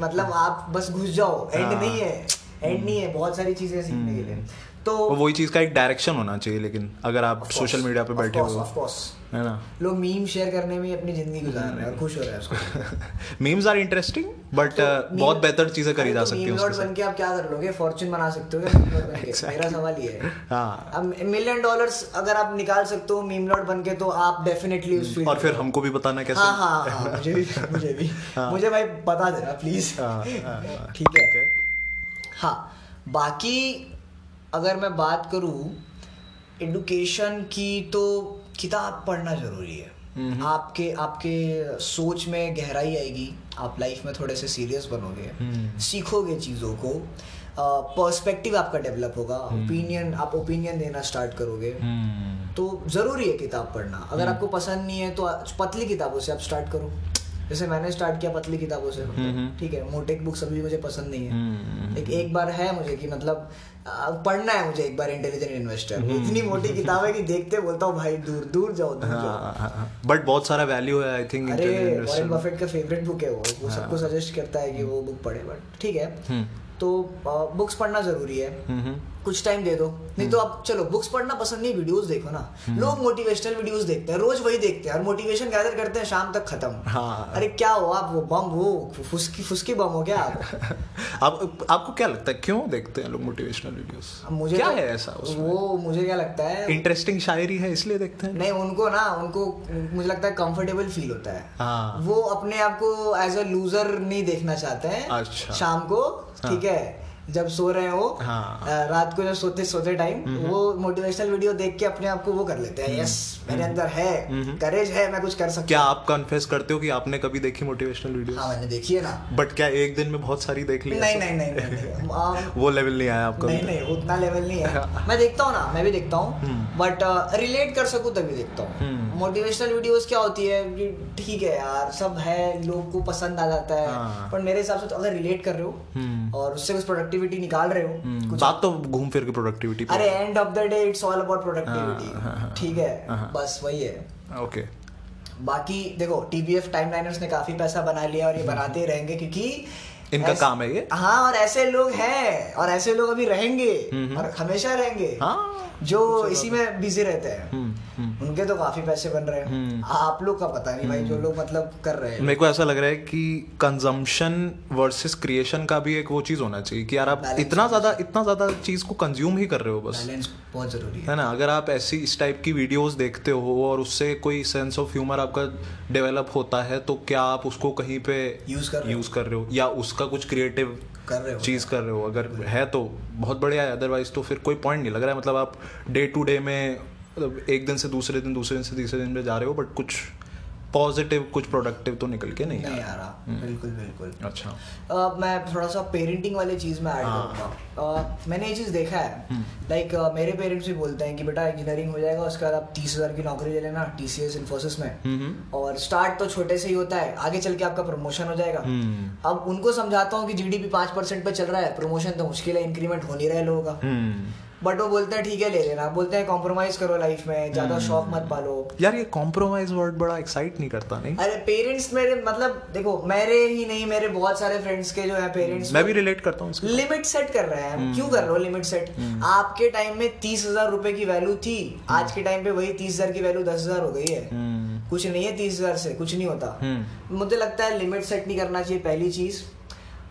Speaker 2: मतलब आप बस घुस जाओ। एंड
Speaker 1: हाँ।
Speaker 2: नहीं है। एंड नहीं है। बहुत सारी चीज़ें सीखने के लिए। तो
Speaker 1: वही चीज़ का एक डायरेक्शन होना चाहिए लेकिन अगर आप सोशल मीडिया पे बैठे हो है ना?
Speaker 2: लोग मीम शेयर करने में अपनी ज़िंदगी गुजार रहे हैं और खुश हो रहे हैं उसको।
Speaker 1: मीम्स आर इंटरेस्टिंग बट बहुत बेहतर चीज़ें करी जा
Speaker 2: तो
Speaker 1: सकती हैं उसके
Speaker 2: बन के आप क्या कर लोगे? फॉर्चून बना सकते हो. मेरा सवाल ये है।
Speaker 1: हाँ।
Speaker 2: अब मिलियन डॉलर्स अगर आप निकाल सकते हो मीम लॉर्ड बन के तो आप डेफिनेटली उस फ़ील्ड
Speaker 1: और फिर हमको भी बताना कैसे?
Speaker 2: हाँ हाँ हाँ मुझे भी मुझे भी।
Speaker 1: हाँ।
Speaker 2: मुझे भाई बता देना प्लीज़
Speaker 1: हाँ, हाँ,
Speaker 2: ठीक है। हाँ बाकी अगर मैं बात करूँ एडुकेशन की तो किताब पढ़ना ज़रूरी है
Speaker 1: हम्म।
Speaker 2: आपके आपके सोच में गहराई आएगी आप लाइफ में थोड़े से सीरियस बनोगे
Speaker 1: हम्म।
Speaker 2: सीखोगे चीज़ों को पर्सपेक्टिव आपका डेवलप होगा
Speaker 1: हम्म।
Speaker 2: ओपिनियन आप ओपिनियन देना स्टार्ट करोगे
Speaker 1: हम्म,
Speaker 2: तो ज़रूरी है किताब पढ़ना अगर आपको पसंद नहीं है तो पतली किताबों से आप स्टार्ट करो जैसे मैंने स्टार्ट किया पतली किताबों से
Speaker 1: हम्म।
Speaker 2: ठीक है? मोटेक बुक्स अभी मुझे पसंद नहीं है।
Speaker 1: हम्म,
Speaker 2: एक एक बार है मुझे कि मतलब पढ़ना है मुझे एक बार इंटेलिजेंट इन्वेस्टर इतनी मोटी किताब है कि देखते बोलता हूँ भाई दूर दूर जाओ दूर जाओ।
Speaker 1: हाँ, हाँ, हाँ, बट बहुत सारा वैल्यू है आई थिंक
Speaker 2: अरे वॉरेन बफेट का फेवरेट बुक है वो। वो सबको
Speaker 1: हाँ।
Speaker 2: सजेस्ट करता है कि वो बुक पढ़े बट ठीक है।
Speaker 1: हम्म,
Speaker 2: तो बुक्स पढ़ना ज़रूरी है।
Speaker 1: हम्म,
Speaker 2: कुछ टाइम दे दो। नहीं तो आप चलो बुक्स पढ़ना पसंद नहीं वीडियोस देखो ना। लोग मोटिवेशनल वीडियोस देखते हैं रोज वही देखते हैं। और मोटिवेशन गैदर करते हैं शाम तक खत्म।
Speaker 1: हाँ।
Speaker 2: अरे क्या हो आप वो बम हो फुसकी फुसकी बम हो क्या आप?
Speaker 1: आप आपको क्या लगता है क्यों देखते हैं लोग मोटिवेशनल वीडियोस
Speaker 2: मुझे
Speaker 1: क्या
Speaker 2: तो-
Speaker 1: है ऐसा
Speaker 2: वो मुझे क्या लगता है?
Speaker 1: इंटरेस्टिंग शायरी है इसलिए देखते हैं?
Speaker 2: नहीं उनको ना उनको मुझे लगता है कंफर्टेबल फील होता है।
Speaker 1: हाँ।
Speaker 2: वो अपने आप को एज अ लूजर नहीं देखना चाहते हैं।
Speaker 1: अच्छा।
Speaker 2: शाम को ठीक है? जब सो रहे हो
Speaker 1: हाँ।
Speaker 2: रात को जब सोते सोते टाइम वो मोटिवेशनल वीडियो देख के अपने आप को वो कर लेते हैं। यस मेरे अंदर है करेज है मैं कुछ कर सकता
Speaker 1: क्या आप कन्फेस करते हो कि आपने कभी देखी मोटिवेशनल वीडियोस
Speaker 2: हाँ मैंने देखी है ना।
Speaker 1: बट क्या एक दिन में बहुत सारी देख ली
Speaker 2: नहीं नहीं नहीं आ,
Speaker 1: वो लेवल नहीं आया आपका
Speaker 2: नहीं नहीं उतना लेवल नहीं है। मैं देखता हूँ ना मैं भी देखता हूँ।
Speaker 1: हम्म।
Speaker 2: बट रिलेट कर सकूँ तभी देखता हूँ।
Speaker 1: हम्म।
Speaker 2: मोटिवेशनल वीडियोस क्या होती है? ठीक है यार सब है लोग को पसंद आ जाता है।
Speaker 1: हाँ।
Speaker 2: पर मेरे हिसाब से तो अगर रिलेट कर रहे हो
Speaker 1: हम्म,
Speaker 2: और उससे कुछ प्रोडक्टिविटी निकाल रहे हो
Speaker 1: हम्म,
Speaker 2: कुछ
Speaker 1: बात तो घूम फिर के प्रोडक्टिविटी
Speaker 2: अरे end of the day it's all about
Speaker 1: हाँ, हाँ, हाँ।
Speaker 2: प्रोडक्टिविटी ठीक है
Speaker 1: हाँ।
Speaker 2: बस वही है
Speaker 1: ओके
Speaker 2: बाकी देखो टीबीएफ टाइम लाइनर्स ने काफ़ी पैसा बना लिया और ये बनाते रहेंगे क्योंकि
Speaker 1: इनका
Speaker 2: ऐसे-
Speaker 1: काम है ये?
Speaker 2: हाँ और ऐसे लोग हैं और ऐसे लोग अभी रहेंगे और हमेशा रहेंगे।
Speaker 1: हाँ।
Speaker 2: जो इसी में बिज़ी रहते हैं।
Speaker 1: हम्म, हम्म।
Speaker 2: उनके तो काफ़ी पैसे बन रहे हैं। आप लोग का पता नहीं भाई जो लोग मतलब कर रहे हैं।
Speaker 1: मेरे को ऐसा लग रहा है कि कंजम्पशन वर्सेस क्रिएशन का भी एक वो चीज़ होना चाहिए कि यार आप इतना ज़्यादा इतना ज़्यादा चीज़ को कंज्यूम ही कर रहे हो बस।
Speaker 2: बैलेंस बहुत ज़रूरी है।
Speaker 1: है ना? अगर आप ऐसी इस टाइप की वीडियोस देखते हो और उससे कोई सेंस ऑफ़ ह्यूमर आपका डेवलप होता है तो क्या आप उसको कहीं पे
Speaker 2: यूज़ कर रहे हो?
Speaker 1: यूज़ कर रहे हो? या उसका कुछ क्रिएटिव
Speaker 2: कर रहे हो
Speaker 1: चीज़ कर रहे हो। अगर है तो बहुत बढ़िया है अदरवाइज़ तो फिर कोई पॉइंट नहीं लग रहा है। मतलब आप डे टू डे में मतलब एक दिन से दूसरे दिन दूसरे दिन से तीसरे दिन में जा रहे हो बट कुछ पॉजिटिव कुछ प्रोडक्टिव तो निकल के नहीं आ
Speaker 2: नहीं आ रहा। बिल्कुल बिल्कुल।
Speaker 1: अच्छा।
Speaker 2: अ, मैं थोड़ा सा पेरेंटिंग वाली चीज़ में ऐड
Speaker 1: हाँ।
Speaker 2: करूँगा। अ, मैंने ये चीज़ देखा है।
Speaker 1: हम्म।
Speaker 2: लाइक मेरे पेरेंट्स भी बोलते हैं कि बेटा इंजीनियरिंग हो जाएगा उसके बाद आप तीस हज़ार की नौकरी ले लेना टी सी एस इन्फोसिस में।
Speaker 1: हम्म
Speaker 2: और स्टार्ट तो छोटे से ही होता है आगे चल के आपका प्रमोशन हो जाएगा।
Speaker 1: हम्म।
Speaker 2: अब उनको समझाता हूँ कि जीडीपी पाँच परसेंट पे चल रहा है प्रमोशन तो मुश्किल है इंक्रीमेंट हो नहीं रहा है लोगों का।
Speaker 1: हम्म।
Speaker 2: बट वो बोलते हैं ठीक है ले लेना। बोलते हैं कॉम्प्रोमाइज करो लाइफ में ज़्यादा शौक मत पालो।
Speaker 1: यार ये कॉम्प्रोमाइज वर्ड बड़ा एक्साइट नहीं करता नहीं?
Speaker 2: अरे पेरेंट्स मेरे मतलब देखो मेरे ही नहीं मेरे बहुत सारे फ्रेंड्स के जो है पेरेंट्स
Speaker 1: मैं भी रिलेट करता हूँ
Speaker 2: लिमिट सेट कर रहे हैं। क्यों कर रहे हो लिमिट सेट आपके टाइम में तीस हज़ार रुपए की वैल्यू थी। आज के टाइम पे वही तीस हज़ार की वैल्यू दस हज़ार हो गई है। कुछ नहीं है तीस हज़ार से कुछ नहीं होता। मुझे लगता है लिमिट सेट नहीं करना चाहिए पहली चीज़।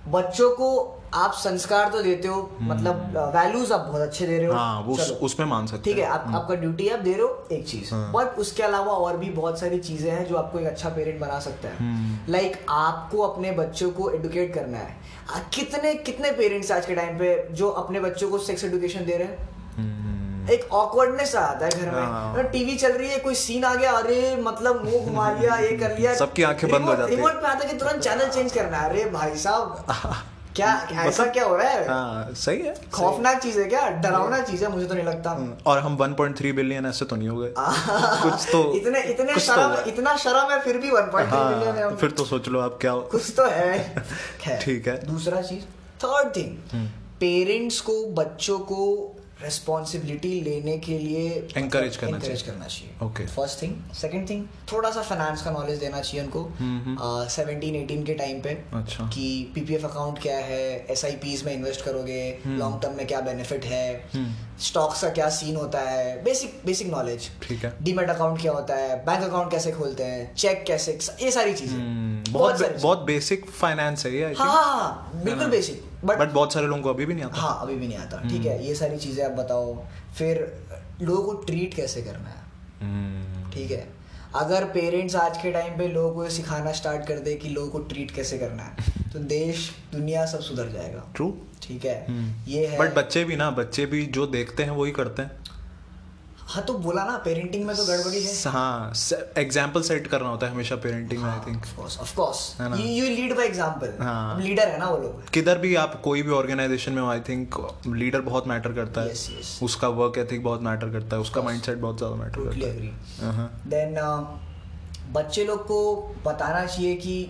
Speaker 2: बच्चों को आप संस्कार तो देते हो मतलब वैल्यूज़ आप बहुत अच्छे दे रहे हो।
Speaker 1: हाँ वो उस,
Speaker 2: चलो।
Speaker 1: उसमें मान सकते
Speaker 2: ठीक है आप आपका ड्यूटी आप दे रहे हो एक चीज़।
Speaker 1: हाँ।
Speaker 2: बट उसके अलावा और भी बहुत सारी चीज़ें हैं जो आपको एक अच्छा पेरेंट बना सकता है।
Speaker 1: हम्म।
Speaker 2: लाइक आपको अपने बच्चों को एडुकेट करना है। कितने कितने पेरेंट्स आज के टाइम पे जो अपने बच्चों को सेक्स एडुकेशन दे रहे हैं?
Speaker 1: हम्म,
Speaker 2: एक ऑकवर्डनेस आता है घर
Speaker 1: हाँ।
Speaker 2: में टीवी चल रही है कोई सीन आ गया अरे मतलब मुँह घुमा लिया ये कर लिया।
Speaker 1: सबकी आँखें बंद हो जाती है।
Speaker 2: रिमोट पे आता है कि तुरंत चैनल चेंज करना है। अरे भाई साहब। क्या ऐसा क्या हो रहा है?
Speaker 1: हाँ सही है
Speaker 2: खौफनाक चीज़ है क्या? डरावना चीज़ है मुझे तो नहीं लगता।
Speaker 1: और हम 1.3 बिलियन ऐसे तो नहीं हो गए। कुछ तो
Speaker 2: इतने इतने
Speaker 1: तो
Speaker 2: शर्म इतना शर्म है फिर भी 1.3 मिलियन है
Speaker 1: हाँ फिर तो सोच लो आप क्या
Speaker 2: कुछ तो है।
Speaker 1: ठीक है।
Speaker 2: दूसरा चीज़ थर्ड थिंग पेरेंट्स को बच्चों को रेस्पॉन्सिबिलिटी लेने के लिए
Speaker 1: Encourage करना।
Speaker 2: करना चाहिए।
Speaker 1: Okay.
Speaker 2: First thing second thing थोड़ा सा फाइनेंस का नॉलेज देना चाहिए उनको। सेवनटीन एटीन के टाइम पे
Speaker 1: अच्छा।
Speaker 2: कि पीपीएफ अकाउंट क्या है एस आई पीज में इन्वेस्ट करोगे लॉन्ग टर्म में क्या बेनिफिट है स्टॉक्स का क्या सीन होता है बेसिक बेसिक नॉलेज
Speaker 1: ठीक है।
Speaker 2: डीमेट अकाउंट क्या होता है बैंक अकाउंट कैसे खोलते हैं चेक कैसे ये सारी चीज़ें।
Speaker 1: हम्म,
Speaker 2: बहुत
Speaker 1: बहुत बेसिक फाइनेंस है ये।
Speaker 2: हाँ. हाँ हाँ बिल्कुल बेसिक बट
Speaker 1: बट बहुत सारे लोगों को अभी भी नहीं आता।
Speaker 2: हाँ अभी भी नहीं आता। ठीक
Speaker 1: हम्म।
Speaker 2: है ये सारी चीज़ें आप बताओ। फिर लोगों को ट्रीट कैसे करना है?
Speaker 1: हम्म,
Speaker 2: ठीक है अगर पेरेंट्स आज के टाइम पे लोगों को सिखाना स्टार्ट कर दे कि लोगों को ट्रीट कैसे करना है तो देश दुनिया सब सुधर जाएगा।
Speaker 1: ट्रू
Speaker 2: ठीक है
Speaker 1: हम्म।
Speaker 2: ये है।
Speaker 1: बट बच्चे भी ना बच्चे भी जो देखते हैं वही करते हैं।
Speaker 2: हाँ तो बोला ना पेरेंटिंग में तो गड़बड़ी है।
Speaker 1: हाँ एग्ज़ाम्पल सेट करना होता है हमेशा पेरेंटिंग में I think
Speaker 2: of course you lead by example
Speaker 1: हाँ।
Speaker 2: लीडर है ना वो लोग।
Speaker 1: किधर भी आप कोई भी ऑर्गेनाइजेशन में आई थिंक लीडर बहुत मैटर करता है।
Speaker 2: Yes, yes.
Speaker 1: उसका वर्क एथिक बहुत मैटर करता है। उसका माइंडसेट बहुत ज़्यादा मैटर करता है। हाँ,
Speaker 2: देन बच्चे लोग को बताना चाहिए कि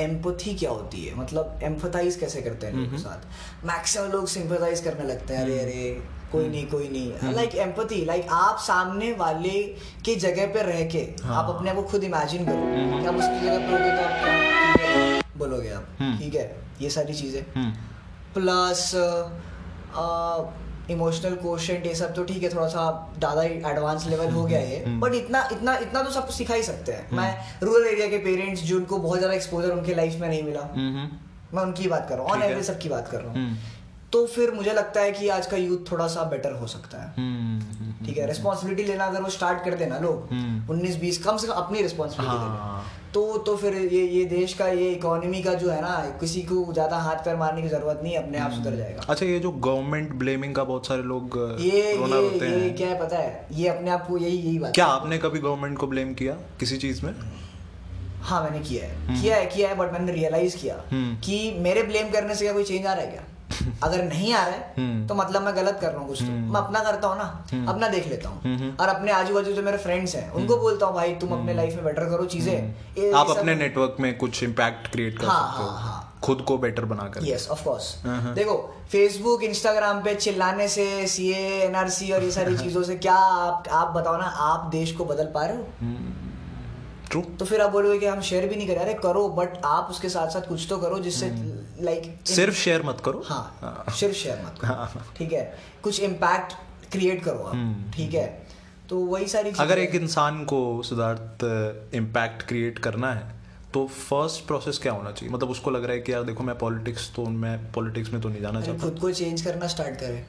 Speaker 2: एम्पथी क्या होती है? मतलब एम्पथाइज कैसे करते हैं लोगों के साथ? मैक्सिमम लोग सिंपथाइज करने लगते हैं अरे अरे कोई नहीं कोई नहीं। लाइक एम्पथी लाइक आप सामने वाले की जगह पे रह के
Speaker 1: हाँ।
Speaker 2: आप अपने आप को खुद इमेजिन करो। कि आप उसकी जगह पे होगे तो आप क्या बोलोगे आप
Speaker 1: हम्म।
Speaker 2: ठीक है? ये सारी चीज़ें।
Speaker 1: हम्म,
Speaker 2: प्लस इमोशनल क्वेश्चन ये सब तो ठीक है थोड़ा सा ज़्यादा ही एडवांस लेवल हो गया है
Speaker 1: हम्म।
Speaker 2: बट इतना इतना इतना तो सब सिखा ही सकते हैं। मैं रूरल एरिया के पेरेंट्स जो उनको बहुत ज़्यादा एक्सपोजर उनके लाइफ में नहीं मिला।
Speaker 1: हम्म, हम्म,
Speaker 2: मैं उनकी बात कर रहा हूँ ऑन एवरेज सबकी बात कर रहा हूँ।
Speaker 1: हम्म,
Speaker 2: तो फिर मुझे लगता है कि आज का यूथ थोड़ा सा बेटर हो सकता है।
Speaker 1: हम्म, हम्म,
Speaker 2: ठीक है रिस्पॉन्सिबिलिटी लेना अगर वो स्टार्ट कर देना लोग
Speaker 1: हम्म।
Speaker 2: उन्नीस बीस कम से कम अपनी रिस्पॉन्सिबिलिटी
Speaker 1: हाँ।
Speaker 2: तो तो फिर ये ये देश का ये इकोनॉमी का जो है ना किसी को ज़्यादा हाथ पैर मारने की ज़रूरत नहीं अपने आप सुधर जाएगा।
Speaker 1: अच्छा ये जो गवर्नमेंट ब्लेमिंग का बहुत सारे लोग
Speaker 2: ये
Speaker 1: रोना
Speaker 2: ये ये
Speaker 1: हैं।
Speaker 2: क्या है पता है? ये अपने आप को यही यही बात
Speaker 1: क्या। आपने कभी गवर्नमेंट को ब्लेम किया किसी चीज़ में?
Speaker 2: हाँ मैंने किया है। किया है किया है बट मैंने रियलाइज़ किया
Speaker 1: हम्म।
Speaker 2: कि मेरे ब्लेम करने से क्या कोई चेंज आ रहा है क्या? अगर नहीं आ रहा है
Speaker 1: हम्म।
Speaker 2: तो मतलब मैं गलत कर रहा हूँ कुछ तो। मैं अपना करता हूँ ना अपना देख लेता हूँ।
Speaker 1: हम्म।
Speaker 2: और अपने आजू बाजू जो मेरे फ्रेंड्स हैं उनको बोलता हूँ भाई तुम अपने लाइफ में बेटर करो चीज़ें।
Speaker 1: आप अपने नेटवर्क में कुछ इम्पैक्ट क्रिएट कर
Speaker 2: हाँ,
Speaker 1: सकते हो।
Speaker 2: हाँ, हाँ।
Speaker 1: खुद को बेटर बनाकर
Speaker 2: यस ऑफ़ कोर्स। देखो फेसबुक इंस्टाग्राम पे चिल्लाने से सी एनआरसी और ये सारी चीज़ों से क्या आप आप बताओ ना आप देश को बदल पा रहे हो?
Speaker 1: ट्रू
Speaker 2: तो फिर आप बोलोगे कि हम शेयर भी नहीं करें। अरे करो बट आप उसके साथ साथ कुछ तो करो जिससे लाइक
Speaker 1: सिर्फ़ शेयर मत करो।
Speaker 2: हाँ सिर्फ़ शेयर मत करो। ठीक है? कुछ इम्पैक्ट क्रिएट करो आप। ठीक है? तो वही सारी
Speaker 1: अगर एक इंसान को सुधार्थ इम्पैक्ट क्रिएट करना है तो फ़र्स्ट प्रोसेस क्या होना चाहिए? मतलब उसको लग रहा है कि यार देखो मैं पॉलिटिक्स तो मैं पॉलिटिक्स में तो नहीं जाना चाहता।
Speaker 2: खुद को चेंज करना स्टार्ट करे।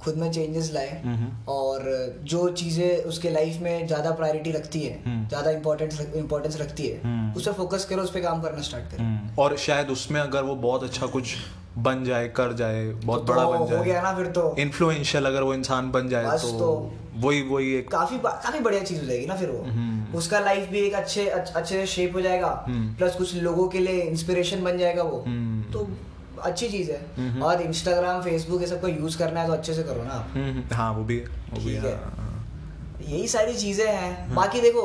Speaker 2: खुद में चेंजेस लाए। और जो चीज़ें उसके लाइफ में ज़्यादा प्रायोरिटी रखती है। ज़्यादा इंपॉर्टेंस इंपॉर्टेंस रखती है
Speaker 1: हम्म।
Speaker 2: उस पर फोकस करो उस पर काम करना स्टार्ट करे।
Speaker 1: हम्म, और शायद उसमें अगर वो बहुत अच्छा कुछ बन जाए कर जाए बहुत
Speaker 2: तो
Speaker 1: बड़ा
Speaker 2: तो
Speaker 1: बन
Speaker 2: हो
Speaker 1: जाए
Speaker 2: गया ना फिर तो।
Speaker 1: इन्फ्लुएंशियल अगर वो इंसान बन जाए तो,
Speaker 2: तो-
Speaker 1: वही वही एक
Speaker 2: काफ़ी काफ़ी बढ़िया चीज़ हो जाएगी ना फिर वो।
Speaker 1: हम्म।
Speaker 2: उसका लाइफ भी एक अच्छे अच्छे से शेप हो जाएगा
Speaker 1: हम्म।
Speaker 2: प्लस कुछ लोगों के लिए इंस्पिरेशन बन जाएगा वो
Speaker 1: हम्म।
Speaker 2: तो अच्छी चीज़ है
Speaker 1: हम्म।
Speaker 2: और इंस्टाग्राम फेसबुक ये सब का यूज़ करना है तो अच्छे से करो ना आप
Speaker 1: हम्म, हम्म, हाँ वो भी वो भी
Speaker 2: ठीक
Speaker 1: है
Speaker 2: यही सारी चीज़ें
Speaker 1: हम्म।
Speaker 2: हैं बाकी देखो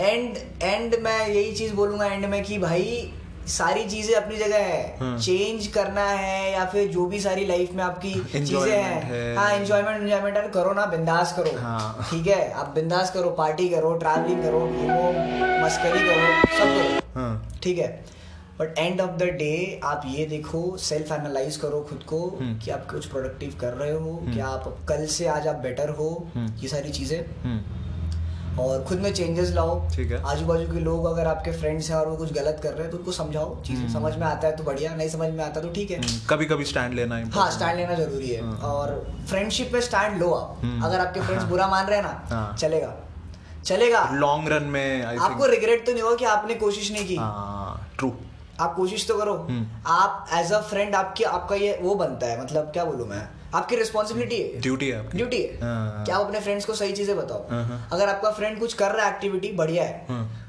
Speaker 2: एंड एंड मैं यही चीज़ बोलूँगा एंड में कि भाई सारी चीज़ें अपनी जगह है।
Speaker 1: हाँ।
Speaker 2: चेंज करना है या फिर जो भी सारी लाइफ में आपकी चीज़ें हैं।
Speaker 1: हाँ।
Speaker 2: एंजॉयमेंट एंजॉयमेंट है। करो ना बिंदास करो।
Speaker 1: हाँ।
Speaker 2: ठीक है? आप बिंदास करो पार्टी करो ट्रैवलिंग करो घूमो मस्करी करो सब करो।
Speaker 1: हाँ।
Speaker 2: ठीक है? But end of the day आप ये देखो सेल्फ एनालाइज करो खुद को। कि आप कुछ प्रोडक्टिव कर रहे हो क्या आप कल से आज आप बेटर हो। ये सारी चीज़ें। और खुद में चेंजेस लाओ
Speaker 1: ठीक है।
Speaker 2: आजू बाजू के लोग अगर आपके फ्रेंड्स हैं और वो कुछ गलत कर रहे हैं तो उनको समझाओ चीज़ें
Speaker 1: हम्म।
Speaker 2: समझ में आता है तो बढ़िया नहीं समझ में आता तो ठीक है
Speaker 1: कभी कभी स्टैंड लेना
Speaker 2: है
Speaker 1: हाँ
Speaker 2: स्टैंड लेना ज़रूरी है
Speaker 1: हाँ।
Speaker 2: और फ्रेंडशिप में स्टैंड लो आप
Speaker 1: हम्म।
Speaker 2: अगर आपके फ्रेंड्स
Speaker 1: हाँ।
Speaker 2: बुरा मान रहे हैं ना
Speaker 1: हाँ।
Speaker 2: चलेगा चलेगा
Speaker 1: लॉन्ग रन में
Speaker 2: आपको रिग्रेट तो नहीं होगा कि आपने कोशिश नहीं की
Speaker 1: हाँ ट्रू
Speaker 2: आप कोशिश तो करो
Speaker 1: हम्म।
Speaker 2: आप एज अ फ्रेंड आपकी आपका ये वो बनता है मतलब क्या बोलूँ मैं आपकी रिस्पॉन्सिबिलिटी है।
Speaker 1: ड्यूटी है आपकी।
Speaker 2: ड्यूटी है।
Speaker 1: हाँ।
Speaker 2: क्या आप अपने फ्रेंड्स को सही चीज़ें बताओ?
Speaker 1: हाँ।
Speaker 2: अगर आपका फ्रेंड कुछ कर रहा है एक्टिविटी बढ़िया है।
Speaker 1: हाँ,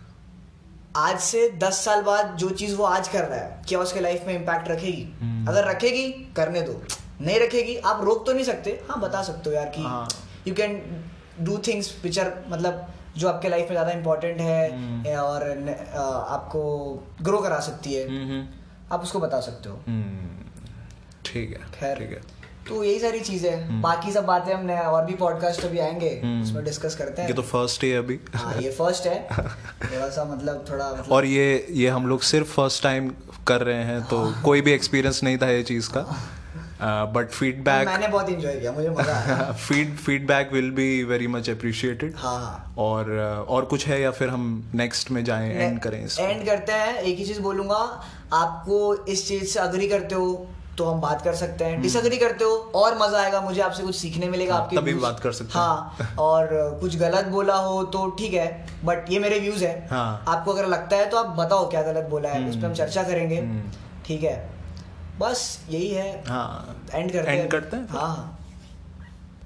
Speaker 2: आज से दस साल बाद जो चीज़ वो आज कर रहा है क्या उसके लाइफ में इम्पैक्ट रखेगी?
Speaker 1: हम्म।
Speaker 2: अगर रखेगी करने दो। नहीं रखेगी आप रोक तो नहीं सकते। हाँ बता सकते हो यार कि
Speaker 1: हाँ।
Speaker 2: You can do things are मतलब जो आपके लाइफ में ज़्यादा इंपॉर्टेंट है
Speaker 1: हम्म।
Speaker 2: और आपको ग्रो करा सकती है।
Speaker 1: हम्म,
Speaker 2: आप उसको बता सकते हो।
Speaker 1: ठीक है
Speaker 2: खैर।
Speaker 1: ठीक है।
Speaker 2: तो यही सारी चीज़ें हैं।
Speaker 1: हम्म।
Speaker 2: बाकी सब बातें हम नया और भी पॉडकास्ट अभी आएँगे
Speaker 1: हम्म।
Speaker 2: उसमें डिस्कस करते हैं।
Speaker 1: ये तो फ़र्स्ट है अभी।
Speaker 2: हाँ ये फ़र्स्ट है। थोड़ा सा मतलब थोड़ा मतलब
Speaker 1: और ये ये हम लोग सिर्फ़ फ़र्स्ट टाइम कर रहे हैं तो कोई भी एक्सपीरियंस नहीं था ये चीज़ का। बट फीडबैक
Speaker 2: मैंने बहुत इंजॉय किया मुझे मज़ा आया।
Speaker 1: Feed feedback will be very much appreciated
Speaker 2: हाँ हाँ।
Speaker 1: और uh, और कुछ है या फिर हम नेक्स्ट में जाएँ एंड करें इसको?
Speaker 2: एंड करते हैं। एक ही चीज़ बोलूँगा आपको इस चीज़ से अग्री करते हो तो हम बात कर सकते हैं। डिसअग्री करते हो और मज़ा आएगा मुझे आपसे कुछ सीखने मिलेगा
Speaker 1: हाँ,
Speaker 2: आपके
Speaker 1: तभी बात कर सकते हाँ।
Speaker 2: और कुछ गलत बोला हो तो ठीक है बट ये मेरे व्यूज़ है।
Speaker 1: हाँ।
Speaker 2: आपको अगर लगता है तो आप बताओ क्या गलत बोला है उस पर हम चर्चा करेंगे।
Speaker 1: हम्म।
Speaker 2: ठीक है। बस यही है।
Speaker 1: हाँ।
Speaker 2: एंड करते हैं।
Speaker 1: करते हैं?
Speaker 2: हाँ हाँ।